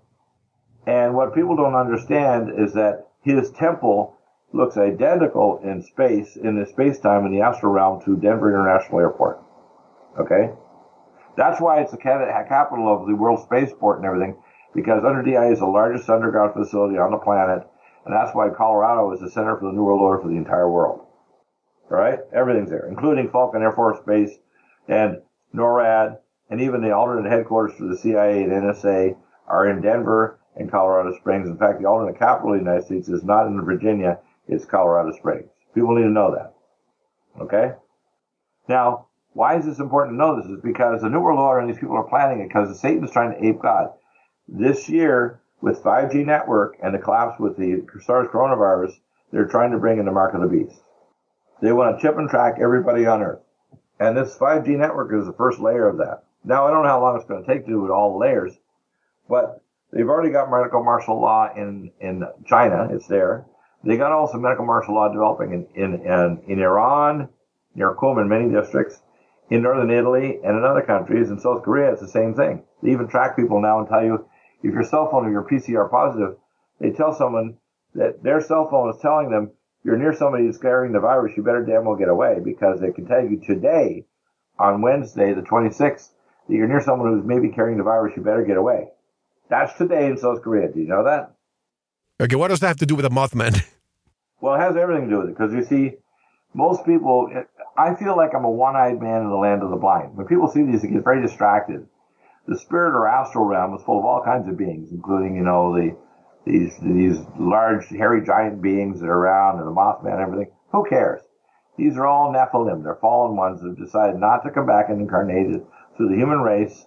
And what people don't understand is that his temple looks identical in space, in the space time in the astral realm to Denver International Airport. Okay? That's why it's the capital of the world spaceport and everything, because under DIA is the largest underground facility on the planet, and that's why Colorado is the center for the New World Order for the entire world. Right, Everything's there, including Falcon Air Force Base and NORAD, and even the alternate headquarters for the CIA and NSA are in Denver and Colorado Springs. In fact, the alternate capital of the United States is not in Virginia, it's Colorado Springs. People need to know that. Okay? Now, why is this important to know this? Is because the New World Order and these people are planning it because Satan's trying to ape God. This year, with 5G network and the collapse with the SARS coronavirus, they're trying to bring in the mark of the beast. They want to chip and track everybody on Earth. And this 5G network is the first layer of that. Now, I don't know how long it's going to take to do all the layers, but they've already got medical martial law in, in China. It's there. They got also medical martial law developing in, in, in, in Iran, near Qom in many districts, in northern Italy, and in other countries. In South Korea, it's the same thing. They even track people now and tell you if your cell phone or your PCR positive, they tell someone that their cell phone is telling them you're near somebody who's carrying the virus, you better damn well get away because they can tell you today, on Wednesday, the 26th, that you're near someone who's maybe carrying the virus, you better get away. That's today in South Korea. Do you know that? Okay, what does that have to do with a Mothman? Well, it has everything to do with it because you see, most people, I feel like I'm a one eyed man in the land of the blind. When people see these, they get very distracted. the spirit or astral realm is full of all kinds of beings, including, you know, the these these large hairy giant beings that are around and the Mothman and everything. Who cares? These are all Nephilim. They're fallen ones that have decided not to come back and incarnate through the human race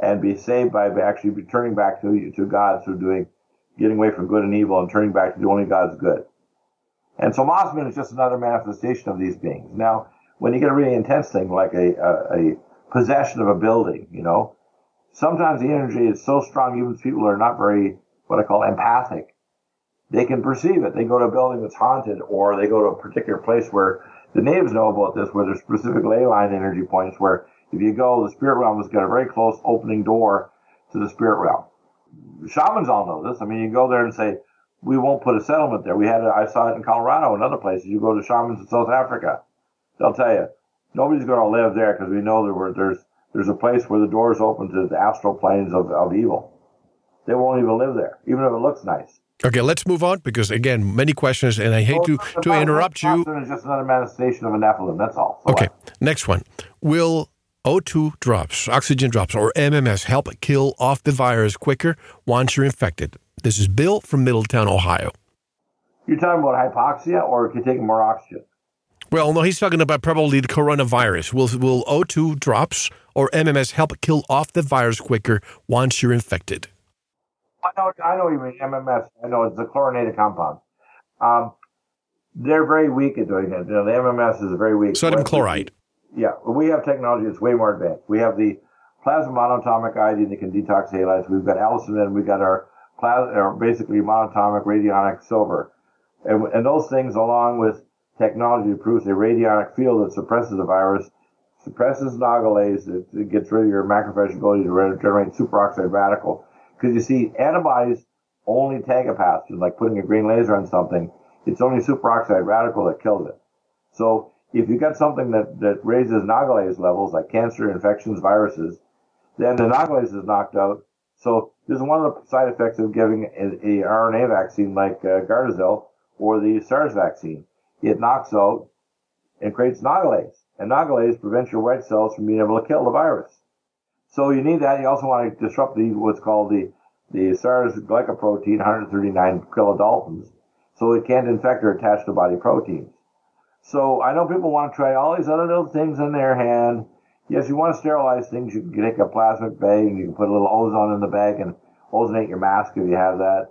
and be saved by actually returning back to to God through doing getting away from good and evil and turning back to the only God's good. And so Mothman is just another manifestation of these beings. Now, when you get a really intense thing like a, a, a possession of a building, you know, sometimes the energy is so strong, even if people are not very, what I call empathic. They can perceive it. They go to a building that's haunted or they go to a particular place where the natives know about this, where there's specific ley line energy points where if you go, the spirit realm has got a very close opening door to the spirit realm. Shamans all know this. I mean, you go there and say, we won't put a settlement there. We had, I saw it in Colorado and other places. You go to shamans in South Africa, they'll tell you nobody's going to live there because we know there were, there's there's a place where the doors open to the astral planes of, of evil. They won't even live there, even if it looks nice. Okay, let's move on because again, many questions, and I hate to, to interrupt you. It's just another manifestation of Nephilim. That's all. So okay, what? next one. Will O2 drops, oxygen drops, or MMS help kill off the virus quicker once you're infected? This is Bill from Middletown, Ohio. You're talking about hypoxia, or if you're taking more oxygen? Well, no, he's talking about probably the coronavirus. Will will O2 drops or MMS help kill off the virus quicker once you're infected? I know, I know you mean MMS. I know it's a chlorinated compound. Um, they're very weak at doing it. You know, the MMS is very weak. Sodium chloride. Yeah, we have technology that's way more advanced. We have the plasma monatomic iodine that can detox halides. We've got allicin, we've got our plasma, or basically monatomic radionic silver, and, and those things, along with technology, that produce a radionic field that suppresses the virus, suppresses nagalase, it, it gets rid of your macrophage ability to generate superoxide radical. Because you see, antibodies only tag a pathogen, like putting a green laser on something. It's only superoxide radical that kills it. So if you got something that, that raises nagalase levels, like cancer, infections, viruses, then the nagalase is knocked out. So this is one of the side effects of giving a RNA vaccine like uh, Gardasil or the SARS vaccine. It knocks out and creates nagalase. And nagalase prevents your white cells from being able to kill the virus. So you need that. You also want to disrupt the what's called the the SARS glycoprotein, 139 kilodaltons, so it can't infect or attach to body proteins. So I know people want to try all these other little things in their hand. Yes, you want to sterilize things. You can take a plastic bag and you can put a little ozone in the bag and ozonate your mask if you have that.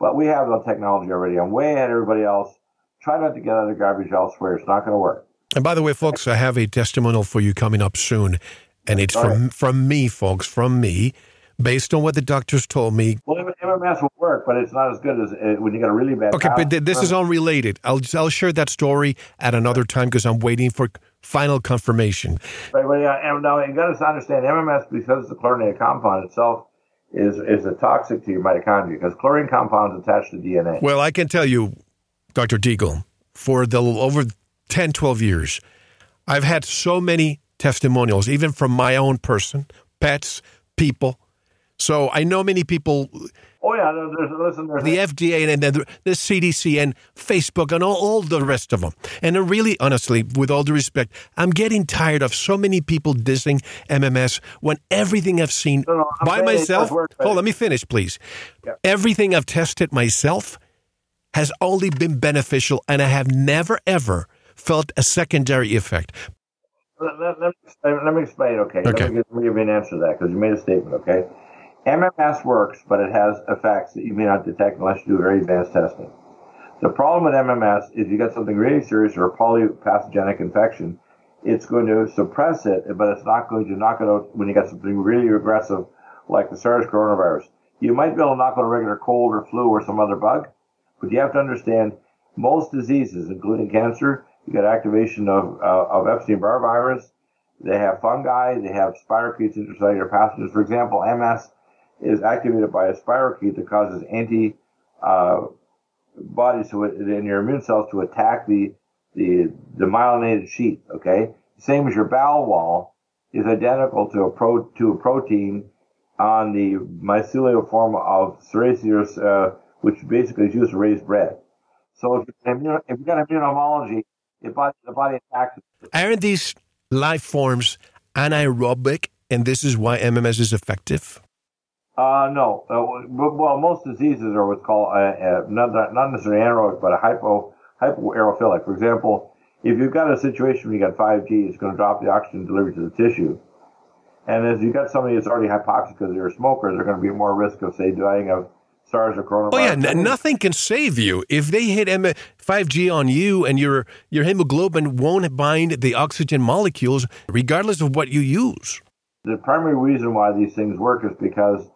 But we have the technology already. I'm way ahead of everybody else. Try not to get other garbage elsewhere. It's not going to work. And by the way, folks, I have a testimonial for you coming up soon. And it's from, from me, folks, from me based on what the doctors told me. Well, MMS will work, but it's not as good as uh, when you got a really bad. Okay, but th- this is unrelated. I'll I'll share that story at another time because I'm waiting for final confirmation. Right, well, yeah, and now you got to understand MMS because the chlorinated compound itself is is a toxic to your mitochondria because chlorine compounds attach to DNA. Well, I can tell you, Dr. Deagle, for the over 10, 12 years, I've had so many testimonials, even from my own person, pets, people so I know many people. Oh yeah, there's, listen, there's the FDA and then the CDC and Facebook and all, all the rest of them. And really, honestly, with all due respect, I'm getting tired of so many people dissing MMS when everything I've seen no, no, by myself. Work, hold, let me finish, please. Yeah. Everything I've tested myself has only been beneficial, and I have never ever felt a secondary effect. Let, let, let, me, let me explain, okay? okay. Let, me, let me give you an answer to that because you made a statement, okay? MMS works, but it has effects that you may not detect unless you do very advanced testing. The problem with MMS is you get something really serious or a polypathogenic infection, it's going to suppress it, but it's not going to knock it out when you get something really aggressive like the SARS coronavirus. You might be able to knock out a regular cold or flu or some other bug, but you have to understand most diseases, including cancer, you get activation of, uh, of Epstein-Barr virus. They have fungi. They have spirochetes, intracellular pathogens. For example, MS is activated by a spirochete that causes anti uh, bodies to in your immune cells to attack the the the myelinated sheath. Okay, same as your bowel wall is identical to a pro to a protein on the mycelial form of Serraceous, uh, which basically is used to raise bread. So if you've got immunomology, the body, the body attacks. Aren't these life forms anaerobic and this is why MMS is effective? Uh, no. Uh, well, most diseases are what's called uh, uh, not, not necessarily anaerobic, but a hypo hypoaerophilic. For example, if you've got a situation where you got 5G, it's going to drop the oxygen delivery to the tissue. And as you've got somebody that's already hypoxic because they're a smoker, they're going to be more risk of, say, dying of SARS or coronavirus. Oh yeah, n- nothing can save you if they hit M- 5G on you, and your your hemoglobin won't bind the oxygen molecules, regardless of what you use. The primary reason why these things work is because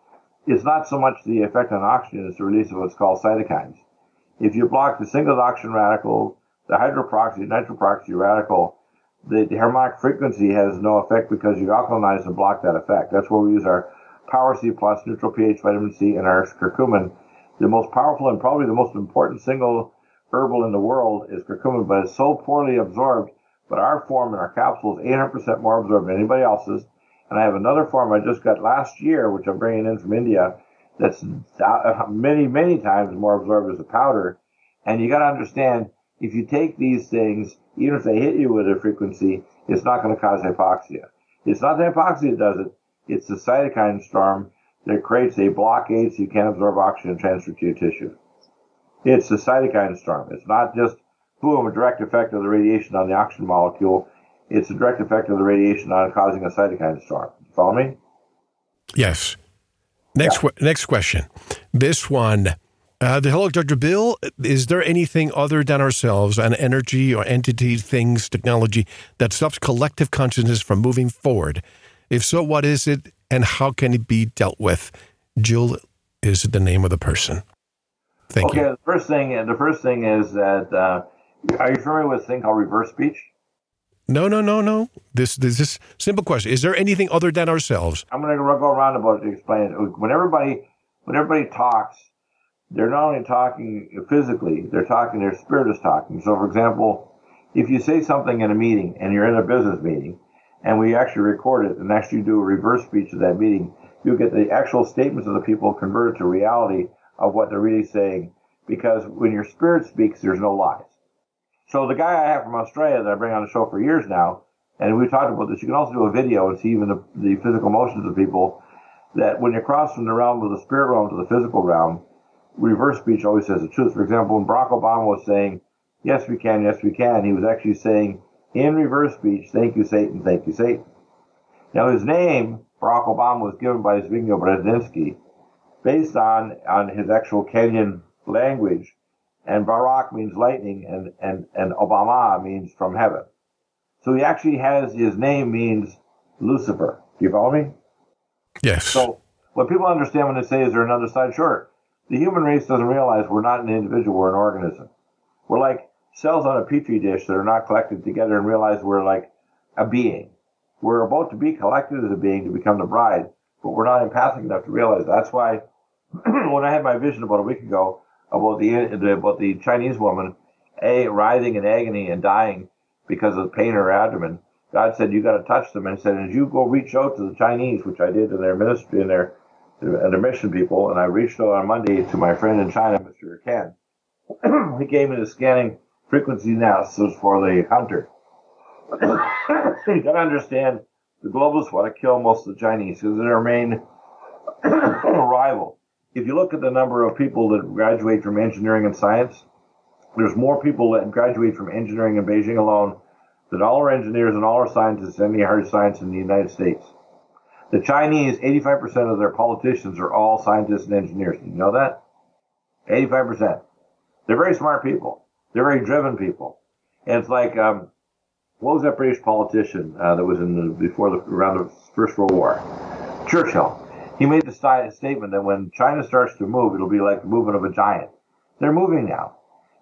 it's not so much the effect on oxygen; it's the release of what's called cytokines. If you block the single oxygen radical, the hydroperoxy, nitroperoxy radical, the, the harmonic frequency has no effect because you alkalinize and block that effect. That's where we use our Power C plus, neutral pH vitamin C, and our curcumin. The most powerful and probably the most important single herbal in the world is curcumin, but it's so poorly absorbed. But our form in our capsules, 800% more absorbed than anybody else's. And I have another form I just got last year, which I'm bringing in from India, that's many, many times more absorbed as a powder. And you got to understand, if you take these things, even if they hit you with a frequency, it's not going to cause hypoxia. It's not the hypoxia that does it. It's the cytokine storm that creates a blockade so you can't absorb oxygen and transfer to your tissue. It's the cytokine storm. It's not just, boom, a direct effect of the radiation on the oxygen molecule. It's a direct effect of the radiation on causing a cytokine storm. Follow me? Yes. Next, yeah. next question. This one. Uh, the hello, Dr. Bill. Is there anything other than ourselves, an energy or entity, things, technology that stops collective consciousness from moving forward? If so, what is it and how can it be dealt with? Jill is the name of the person. Thank okay, you. the first thing, the first thing is that uh, are you familiar with a thing called reverse speech? No, no, no, no. This, this is simple question. Is there anything other than ourselves? I'm going to go around about it to explain it. When everybody, when everybody talks, they're not only talking physically; they're talking. Their spirit is talking. So, for example, if you say something in a meeting and you're in a business meeting, and we actually record it and actually do a reverse speech of that meeting, you get the actual statements of the people converted to reality of what they're really saying. Because when your spirit speaks, there's no lies. So the guy I have from Australia that I bring on the show for years now, and we've talked about this, you can also do a video and see even the, the physical motions of people that when you cross from the realm of the spirit realm to the physical realm, reverse speech always says the truth. For example, when Barack Obama was saying, yes, we can, yes, we can, he was actually saying, in reverse speech, thank you, Satan, thank you, Satan. Now, his name, Barack Obama, was given by Zbigniew Brzezinski based on, on his actual Kenyan language. And Barak means lightning, and, and, and Obama means from heaven. So he actually has his name means Lucifer. Do you follow me? Yes. So what people understand when they say, is there another side? Sure. The human race doesn't realize we're not an individual, we're an organism. We're like cells on a petri dish that are not collected together and realize we're like a being. We're about to be collected as a being to become the bride, but we're not empathic enough to realize that's why when I had my vision about a week ago about the about the Chinese woman, a writhing in agony and dying because of pain in her abdomen, God said you got to touch them, and said as you go reach out to the Chinese, which I did in their ministry and their and their mission people, and I reached out on Monday to my friend in China, Mr. Ken. he gave me the scanning frequency analysis for the hunter. you got to understand the globalists want to kill most of the Chinese because they're their main rival. If you look at the number of people that graduate from engineering and science, there's more people that graduate from engineering in Beijing alone than all our engineers and all our scientists in any hard science in the United States. The Chinese, 85% of their politicians are all scientists and engineers. You know that? 85%. They're very smart people. They're very driven people. And it's like, um, what was that British politician uh, that was in the, before the around the First World War? Churchill. He made the statement that when China starts to move, it'll be like the movement of a giant. They're moving now.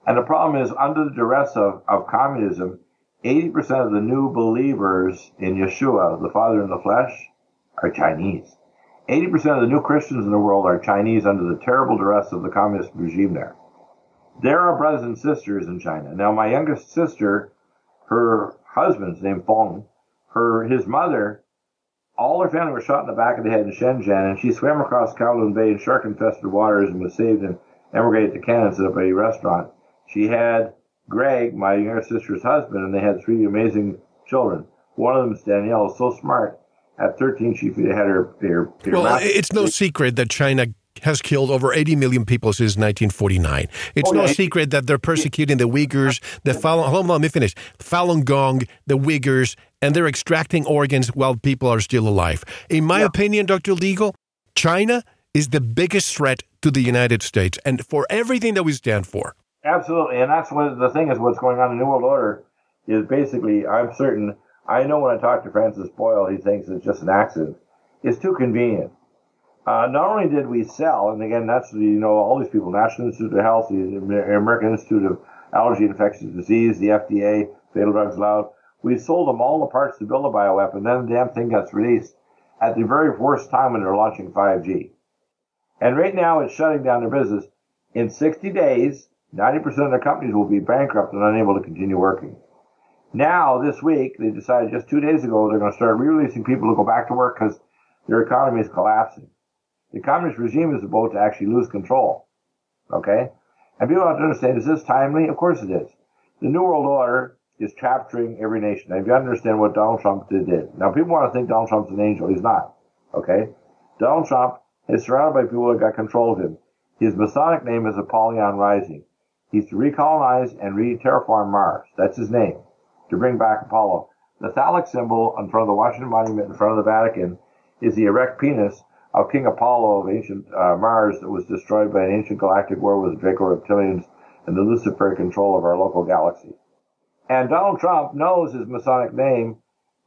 And the problem is, under the duress of, of communism, 80% of the new believers in Yeshua, the Father in the flesh, are Chinese. 80% of the new Christians in the world are Chinese under the terrible duress of the communist regime there. There are brothers and sisters in China. Now, my youngest sister, her husband's named Feng, her his mother, all her family were shot in the back of the head in Shenzhen, and she swam across Kowloon Bay in shark-infested waters and was saved and emigrated to Canada up a restaurant. She had Greg, my younger sister's husband, and they had three amazing children. One of them is Danielle, so smart. at 13 she had her, her, her well it's no secret that china has killed over 80 million people since 1949. It's oh, no yeah. secret that they're persecuting the Uyghurs, the Falun, hold on, let me finish, Falun Gong, the Uyghurs, and they're extracting organs while people are still alive. In my yeah. opinion, Dr. Deagle, China is the biggest threat to the United States and for everything that we stand for. Absolutely. And that's what the thing is what's going on in the New World Order is basically, I'm certain, I know when I talk to Francis Boyle, he thinks it's just an accident. It's too convenient. Uh, not only did we sell, and again, that's you know all these people, National Institute of Health, the American Institute of Allergy and Infectious Disease, the FDA, Fatal Drugs Allowed. We sold them all the parts to build a bioweapon. Then the damn thing gets released at the very worst time when they're launching 5G. And right now, it's shutting down their business. In 60 days, 90% of their companies will be bankrupt and unable to continue working. Now, this week, they decided just two days ago they're going to start re-releasing people to go back to work because their economy is collapsing. The communist regime is about to actually lose control. Okay? And people have to understand, is this timely? Of course it is. The New World Order is capturing every nation. Now, if you understand what Donald Trump did, did. Now, people want to think Donald Trump's an angel. He's not. Okay? Donald Trump is surrounded by people that got control of him. His Masonic name is Apollyon Rising. He's to recolonize and re-terraform Mars. That's his name. To bring back Apollo. The phallic symbol in front of the Washington Monument in front of the Vatican is the erect penis of King Apollo of ancient uh, Mars that was destroyed by an ancient galactic war with Draco reptilians and the Luciferic control of our local galaxy. And Donald Trump knows his Masonic name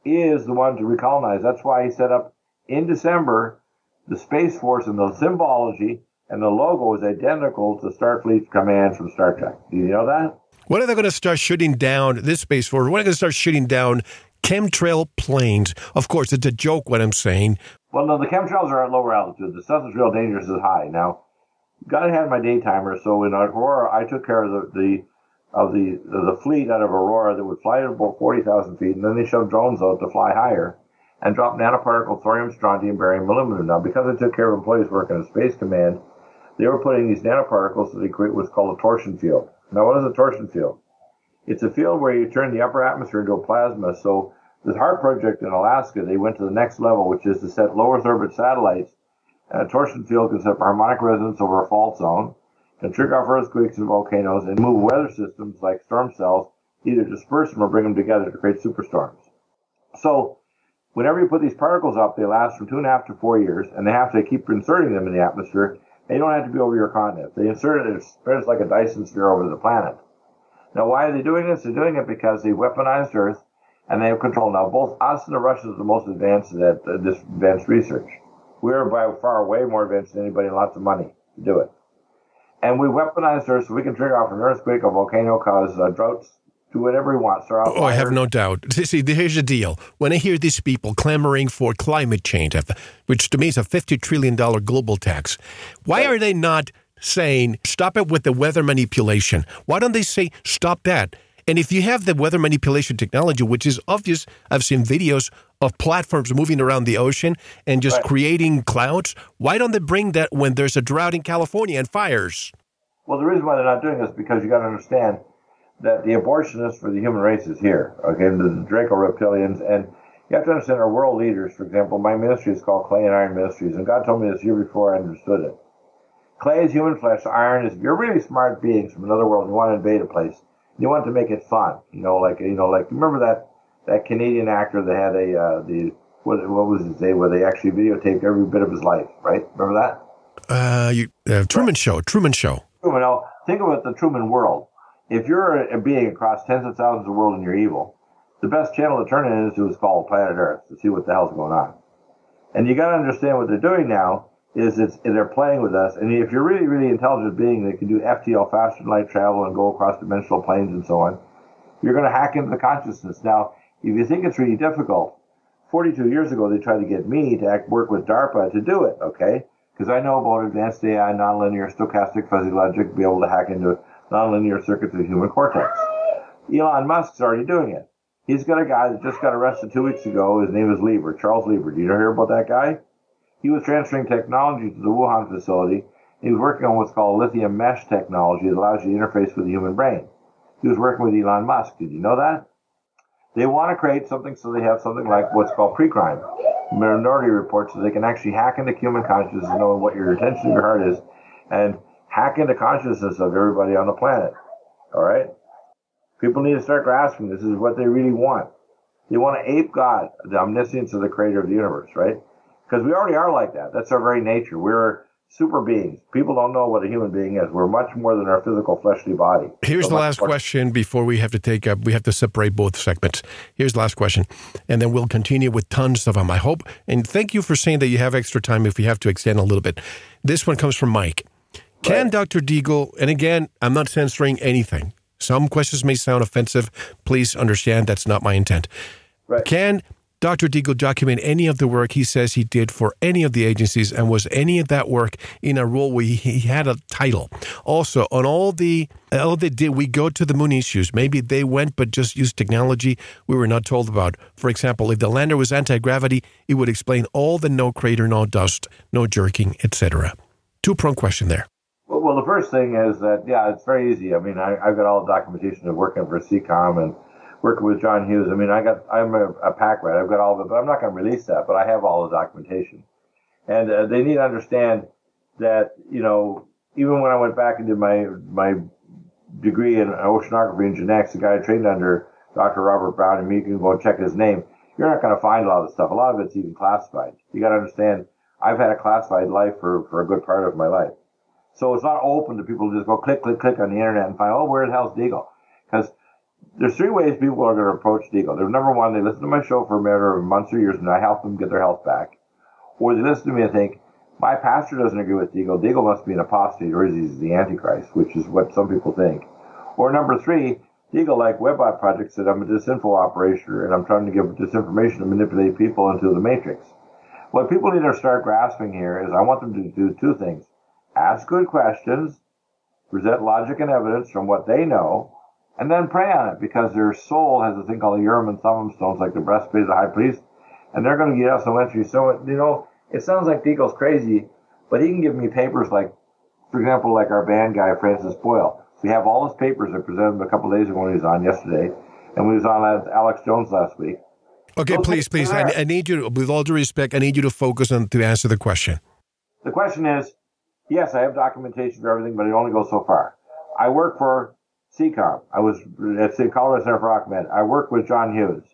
is the one to recolonize. That's why he set up in December the Space Force and the symbology and the logo is identical to Starfleet Command from Star Trek. Do you know that? When are they going to start shooting down this Space Force? When are they going to start shooting down chemtrail planes? Of course, it's a joke what I'm saying, well, no, the chemtrails are at lower altitude. The stuff that's real dangerous is high. Now, got to have my day timer. So in Aurora, I took care of the, the of the the fleet out of Aurora that would fly at about forty thousand feet, and then they shoved drones out to fly higher and drop nanoparticle thorium, strontium, barium, aluminum. Now, because I took care of employees working at Space Command, they were putting these nanoparticles that they create what's called a torsion field. Now, what is a torsion field? It's a field where you turn the upper atmosphere into a plasma, so the HAARP project in Alaska, they went to the next level, which is to set low Earth orbit satellites and a torsion field can set harmonic resonance over a fault zone, can trigger off earthquakes and volcanoes, and move weather systems like storm cells, either disperse them or bring them together to create superstorms. So, whenever you put these particles up, they last from two and a half to four years, and they have to keep inserting them in the atmosphere. They don't have to be over your continent. They insert it, it spreads like a Dyson sphere over the planet. Now, why are they doing this? They're doing it because they weaponized Earth and they have control. Now, both us and the Russians are the most advanced at uh, this advanced research. We're by far way more advanced than anybody and lots of money to do it. And we weaponized Earth so we can trigger off an earthquake, a volcano, cause uh, droughts, do whatever we want. oh, I have no doubt. See, here's the deal. When I hear these people clamoring for climate change, which to me is a $50 trillion global tax, why right. are they not saying, stop it with the weather manipulation? Why don't they say, stop that? And if you have the weather manipulation technology, which is obvious, I've seen videos of platforms moving around the ocean and just right. creating clouds. Why don't they bring that when there's a drought in California and fires? Well, the reason why they're not doing this is because you got to understand that the abortionist for the human race is here. Okay, the Draco reptilians, and you have to understand our world leaders. For example, my ministry is called Clay and Iron Ministries, and God told me this year before I understood it. Clay is human flesh. Iron is if you're really smart beings from another world and you want to invade a place you want to make it fun. You know, like you know, like remember that that Canadian actor that had a uh, the what, what was his name where they actually videotaped every bit of his life, right? Remember that? Uh, you, uh Truman right. Show, Truman Show. Truman. Now, think about the Truman world. If you're a, being across tens of thousands of worlds and you're evil, the best channel to turn into is called Planet Earth to see what the hell's going on. And you got to understand what they're doing now is it's they're playing with us. And if you're really, really intelligent being that can do FTL, faster than light travel, and go across dimensional planes and so on, you're going to hack into the consciousness. Now, if you think it's really difficult, 42 years ago they tried to get me to act, work with DARPA to do it. Okay, because I know about advanced AI, nonlinear, stochastic fuzzy logic, be able to hack into nonlinear circuits of the human cortex. Elon Musk's already doing it. He's got a guy that just got arrested two weeks ago. His name is Lieber, Charles Lieber. Do you hear about that guy? He was transferring technology to the Wuhan facility. He was working on what's called lithium mesh technology that allows you to interface with the human brain. He was working with Elon Musk. Did you know that? They want to create something so they have something like what's called pre-crime, minority reports, so they can actually hack into human consciousness and know what your intention of your heart is, and hack into consciousness of everybody on the planet. All right? People need to start grasping this is what they really want. They want to ape God, the omniscience of the creator of the universe, right? Because we already are like that. That's our very nature. We're super beings. People don't know what a human being is. We're much more than our physical fleshly body. Here's so the last more- question before we have to take up, we have to separate both segments. Here's the last question. And then we'll continue with tons of them, I hope. And thank you for saying that you have extra time if we have to extend a little bit. This one comes from Mike. Can right. Dr. Deagle, and again, I'm not censoring anything. Some questions may sound offensive. Please understand that's not my intent. Right. Can Dr. Deagle document any of the work he says he did for any of the agencies, and was any of that work in a role where he, had a title? Also, on all the all they did, we go to the moon issues. Maybe they went, but just used technology we were not told about. For example, if the lander was anti gravity, it would explain all the no crater, no dust, no jerking, etc. Two prong question there. Well, well, the first thing is that yeah, it's very easy. I mean, I, have got all the documentation of working for CECOM and working with John Hughes. I mean, I got I'm a, a pack rat. I've got all of it, but I'm not going to release that. But I have all the documentation, and uh, they need to understand that you know even when I went back and did my my degree in oceanography and genetics, the guy I trained under Dr. Robert Brown, and you can go check his name. You're not going to find a lot of stuff. A lot of it's even classified. You got to understand. I've had a classified life for, for a good part of my life. So it's not open to people to just go click, click, click on the internet and find, oh, where the hell's Deagle? Because there's three ways people are going to approach Deagle. There's number one, they listen to my show for a matter of months or years and I help them get their health back. Or they listen to me and think, my pastor doesn't agree with Deagle. Deagle must be an apostate or is he the Antichrist, which is what some people think. Or number three, Deagle, like Webbot Project, said I'm a disinfo operator and I'm trying to give disinformation to manipulate people into the matrix. What people need to start grasping here is I want them to do two things ask good questions, present logic and evidence from what they know, and then pray on it because their soul has a thing called a Urim and Thummim stones, like the breastplate of the high priest, and they're going to get us no entry. So, it, you know, it sounds like Deagle's crazy, but he can give me papers like, for example, like our band guy, Francis Boyle. We have all his papers. I presented him a couple days ago when he was on yesterday, and we was on Alex Jones last week. Okay, Those please, please. I, I, need you, to, with all due respect, I need you to focus on to answer the question. The question is, yes, I have documentation for everything, but it only goes so far. I work for CECOM. I was at the Colorado Center for Aquamed. I worked with John Hughes,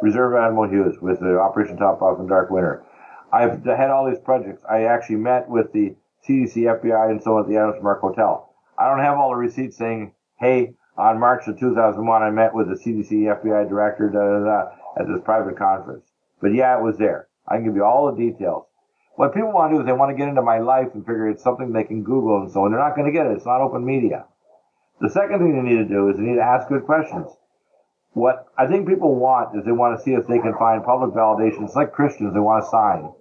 Reserve Admiral Hughes, with the Operation Top Off and Dark Winter. I've had all these projects. I actually met with the CDC, FBI, and so on at the Adams Mark Hotel. I don't have all the receipts saying, hey, on March of 2001, I met with the CDC, FBI director, da da da, at this private conference. But yeah, it was there. I can give you all the details. What people want to do is they want to get into my life and figure it's something they can Google and so on. They're not going to get it. It's not open media. The second thing they need to do is they need to ask good questions. What I think people want is they want to see if they can find public validation. It's like Christians, they want a sign.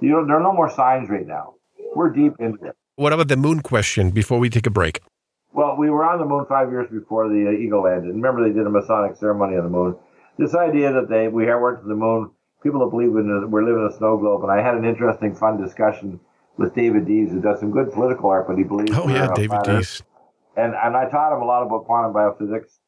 You know, there are no more signs right now. We're deep into it. What about the moon question before we take a break? Well, we were on the moon five years before the uh, Eagle landed. Remember, they did a Masonic ceremony on the moon. This idea that they we went to the moon people that believe in we're living in a snow globe. And I had an interesting, fun discussion with David Dees, who does some good political art, but he believes. Oh yeah, David Dees. And and I taught him a lot about quantum biophysics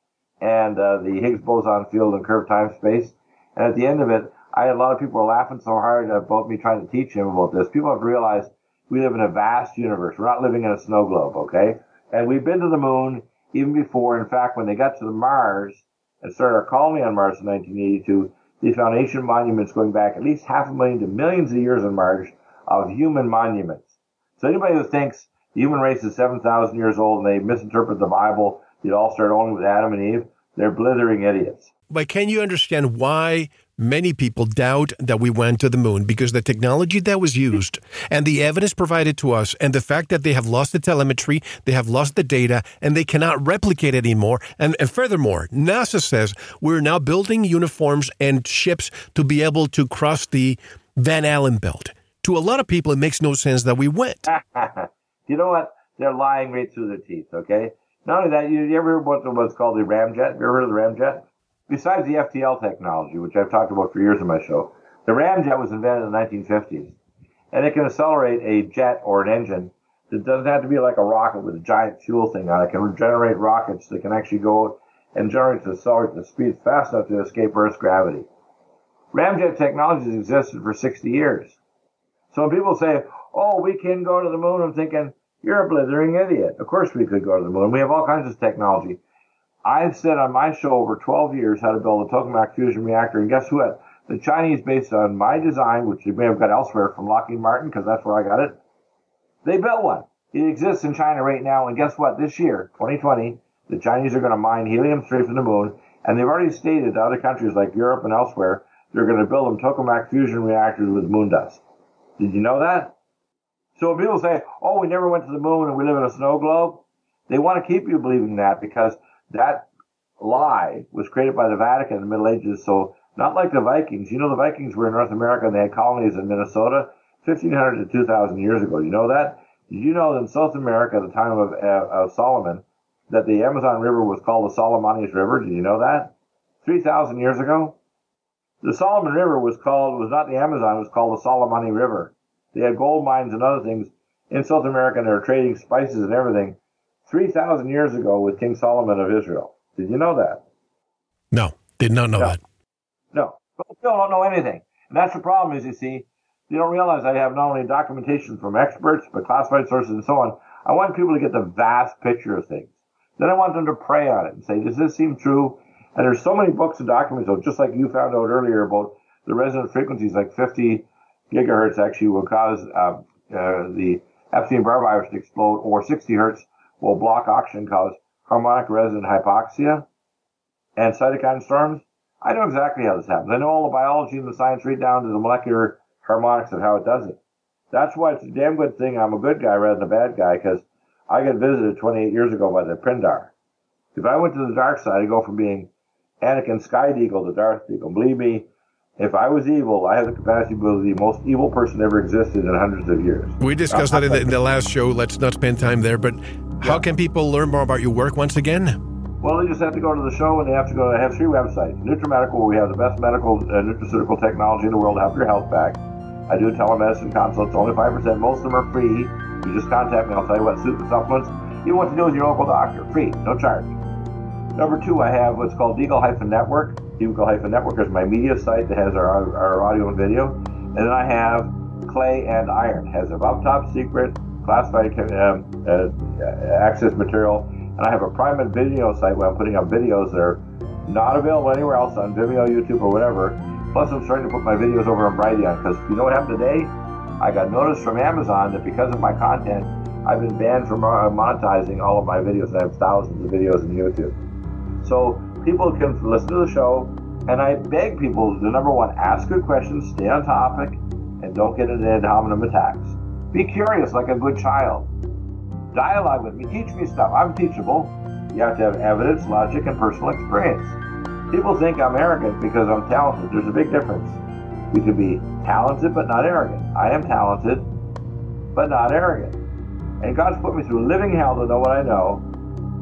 and uh, the Higgs boson field and curved time space. And at the end of it, I had a lot of people were laughing so hard about me trying to teach him about this. People have realized we live in a vast universe. We're not living in a snow globe, okay? And we've been to the moon even before. In fact, when they got to the Mars and started our colony on Mars in 1982, they found ancient monuments going back at least half a million to millions of years on Mars of human monuments. So anybody who thinks the human race is 7,000 years old and they misinterpret the Bible, it all started only with Adam and Eve, they're blithering idiots. But can you understand why Many people doubt that we went to the moon because the technology that was used and the evidence provided to us and the fact that they have lost the telemetry, they have lost the data, and they cannot replicate it anymore. And, and furthermore, NASA says we're now building uniforms and ships to be able to cross the Van Allen belt. To a lot of people, it makes no sense that we went. you know what? They're lying right through their teeth, okay? Not only that, you, you ever heard what, what's called the ramjet? Have you ever heard of the ramjet? Besides the FTL technology, which I've talked about for years in my show, the ramjet was invented in the 1950s. And it can accelerate a jet or an engine that doesn't have to be like a rocket with a giant fuel thing on it. It can generate rockets that can actually go and generates accelerate the speed fast enough to escape Earth's gravity. Ramjet technologies existed for 60 years. So when people say, oh, we can go to the moon, I'm thinking, you're a blithering idiot. Of course we could go to the moon. We have all kinds of technology. I've said on my show over 12 years how to build a tokamak fusion reactor, and guess what? The Chinese, based on my design, which you may have got elsewhere from Lockheed Martin, because that's where I got it, they built one. It exists in China right now, and guess what? This year, 2020, the Chinese are going to mine helium straight from the moon, and they've already stated to other countries like Europe and elsewhere they're going to build them tokamak fusion reactors with moon dust. Did you know that? So when people say, "Oh, we never went to the moon and we live in a snow globe," they want to keep you believing that because that lie was created by the Vatican in the Middle Ages. So not like the Vikings. You know, the Vikings were in North America and they had colonies in Minnesota 1,500 to 2,000 years ago. You know that? Did you know in South America at the time of, uh, of Solomon that the Amazon River was called the Solomonius River? Did you know that? 3,000 years ago? The Solomon River was called, was not the Amazon, it was called the Solomoni River. They had gold mines and other things in South America and they were trading spices and everything 3,000 years ago with King Solomon of Israel. Did you know that? No, did not know no. that. No, but still don't know anything. And that's the problem is, you see, you don't realize I have not only documentation from experts, but classified sources and so on. I want people to get the vast picture of things. Then I want them to pray on it and say, does this seem true? And there's so many books and documents, though, just like you found out earlier about the resonant frequencies, like 50 gigahertz actually will cause uh, uh, the Epstein-Barr virus to explode, or 60 hertz will block oxygen, cause harmonic resonant hypoxia and cytokine storms. I know exactly how this happens. I know all the biology and the science right down to the molecular harmonics of how it does it. That's why it's a damn good thing I'm a good guy rather than a bad guy, because I got visited 28 years ago by the Pindar. If I went to the dark side, I'd go from being Anakin Sky Deagle to Darth Deagle. Believe me, if I was evil, I have the capacity to be the most evil person ever existed in hundreds of years. We discussed that in the, in the, last show. Let's not spend time there. But how can people learn more about your work once again? Well, they just have to go to the show and they have to go. I have three websites. NutriMedical, where we have the best medical uh, nutraceutical technology in the world to help your health back. I do telemedicine consults, only 5%. Most of them are free. You just contact me. I'll tell you what suits the supplements. You want to do with your local doctor. Free, no charge. Number two, I have what's called Deagle-Network. Deagle-Network is my media site that has our, our audio and video. And then I have Clay and Iron. has above top secret classified um, uh, access material. And I have a private video site where I'm putting up videos that are not available anywhere else on Vimeo, YouTube, or whatever. Plus, I'm starting to put my videos over on Brighteon because you know what happened today? I got notice from Amazon that because of my content, I've been banned from monetizing all of my videos. I have thousands of videos on YouTube. So people can listen to the show, and I beg people to number one, ask good questions, stay on topic, and don't get into ad hominem attacks. Be curious like a good child. Dialogue with me, teach me stuff. I'm teachable. You have to have evidence, logic, and personal experience. People think I'm arrogant because I'm talented. There's a big difference. You can be talented but not arrogant. I am talented but not arrogant. And God's put me through living hell to know what I know,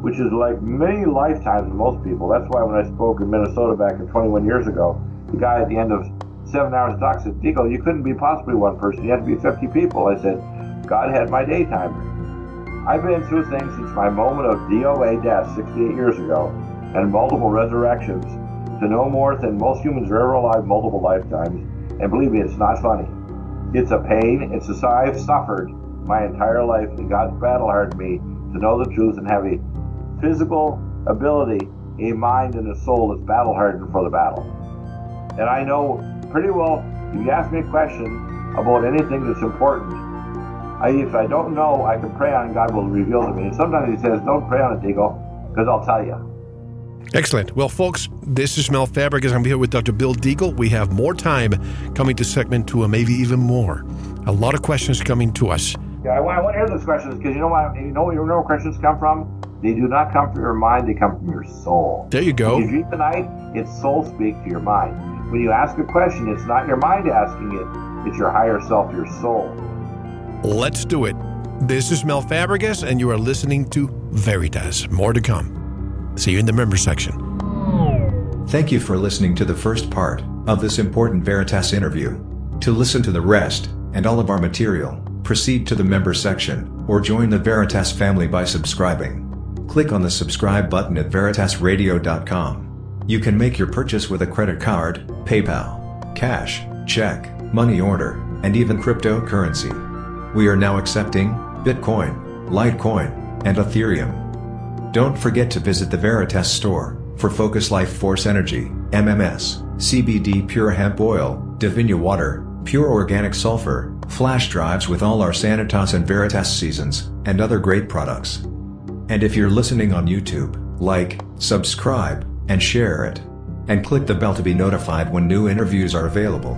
which is like many lifetimes of most people. That's why when I spoke in Minnesota back in 21 years ago, the guy at the end of seven hours of talk said, Deagle, you couldn't be possibly one person. You had to be 50 people. I said, God had my daytimer. I've been through things since my moment of DOA death 68 years ago and multiple resurrections to no more than most humans are ever alive multiple lifetimes. And believe me, it's not funny. It's a pain. It's a sigh I've suffered my entire life, and God's battle hardened me to know the truth and have a physical ability, a mind, and a soul that's battle hardened for the battle. And I know pretty well, if you ask me a question about anything that's important, I, if I don't know, I can pray on and God will reveal to me. And sometimes He says, Don't pray on it, Deagle, because I'll tell you. Excellent. Well, folks, this is Mel Fabregas. I'm here with Dr. Bill Deagle. We have more time coming to segment two, and maybe even more. A lot of questions coming to us. Yeah, I want, I want to hear those questions because you know why? You know where your questions come from? They do not come from your mind, they come from your soul. There you go. When you dream the night, it's soul speak to your mind. When you ask a question, it's not your mind asking it, it's your higher self, your soul. Let's do it. This is Mel Fabregas, and you are listening to Veritas. More to come. See you in the member section. Thank you for listening to the first part of this important Veritas interview. To listen to the rest, and all of our material, proceed to the member section, or join the Veritas family by subscribing. Click on the subscribe button at veritasradio.com. You can make your purchase with a credit card, PayPal, cash, check, money order, and even cryptocurrency. We are now accepting Bitcoin, Litecoin, and Ethereum. Don't forget to visit the Veritas store for Focus Life Force Energy, MMS, CBD Pure Hemp Oil, Divinia Water, Pure Organic Sulfur, flash drives with all our Sanitas and Veritas seasons, and other great products. And if you're listening on YouTube, like, subscribe, and share it. And click the bell to be notified when new interviews are available.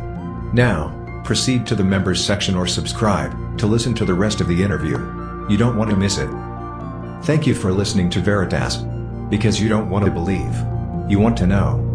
Now, proceed to the members section or subscribe to listen to the rest of the interview. You don't want to miss it. Thank you for listening to Veritas. Because you don't want to believe. You want to know.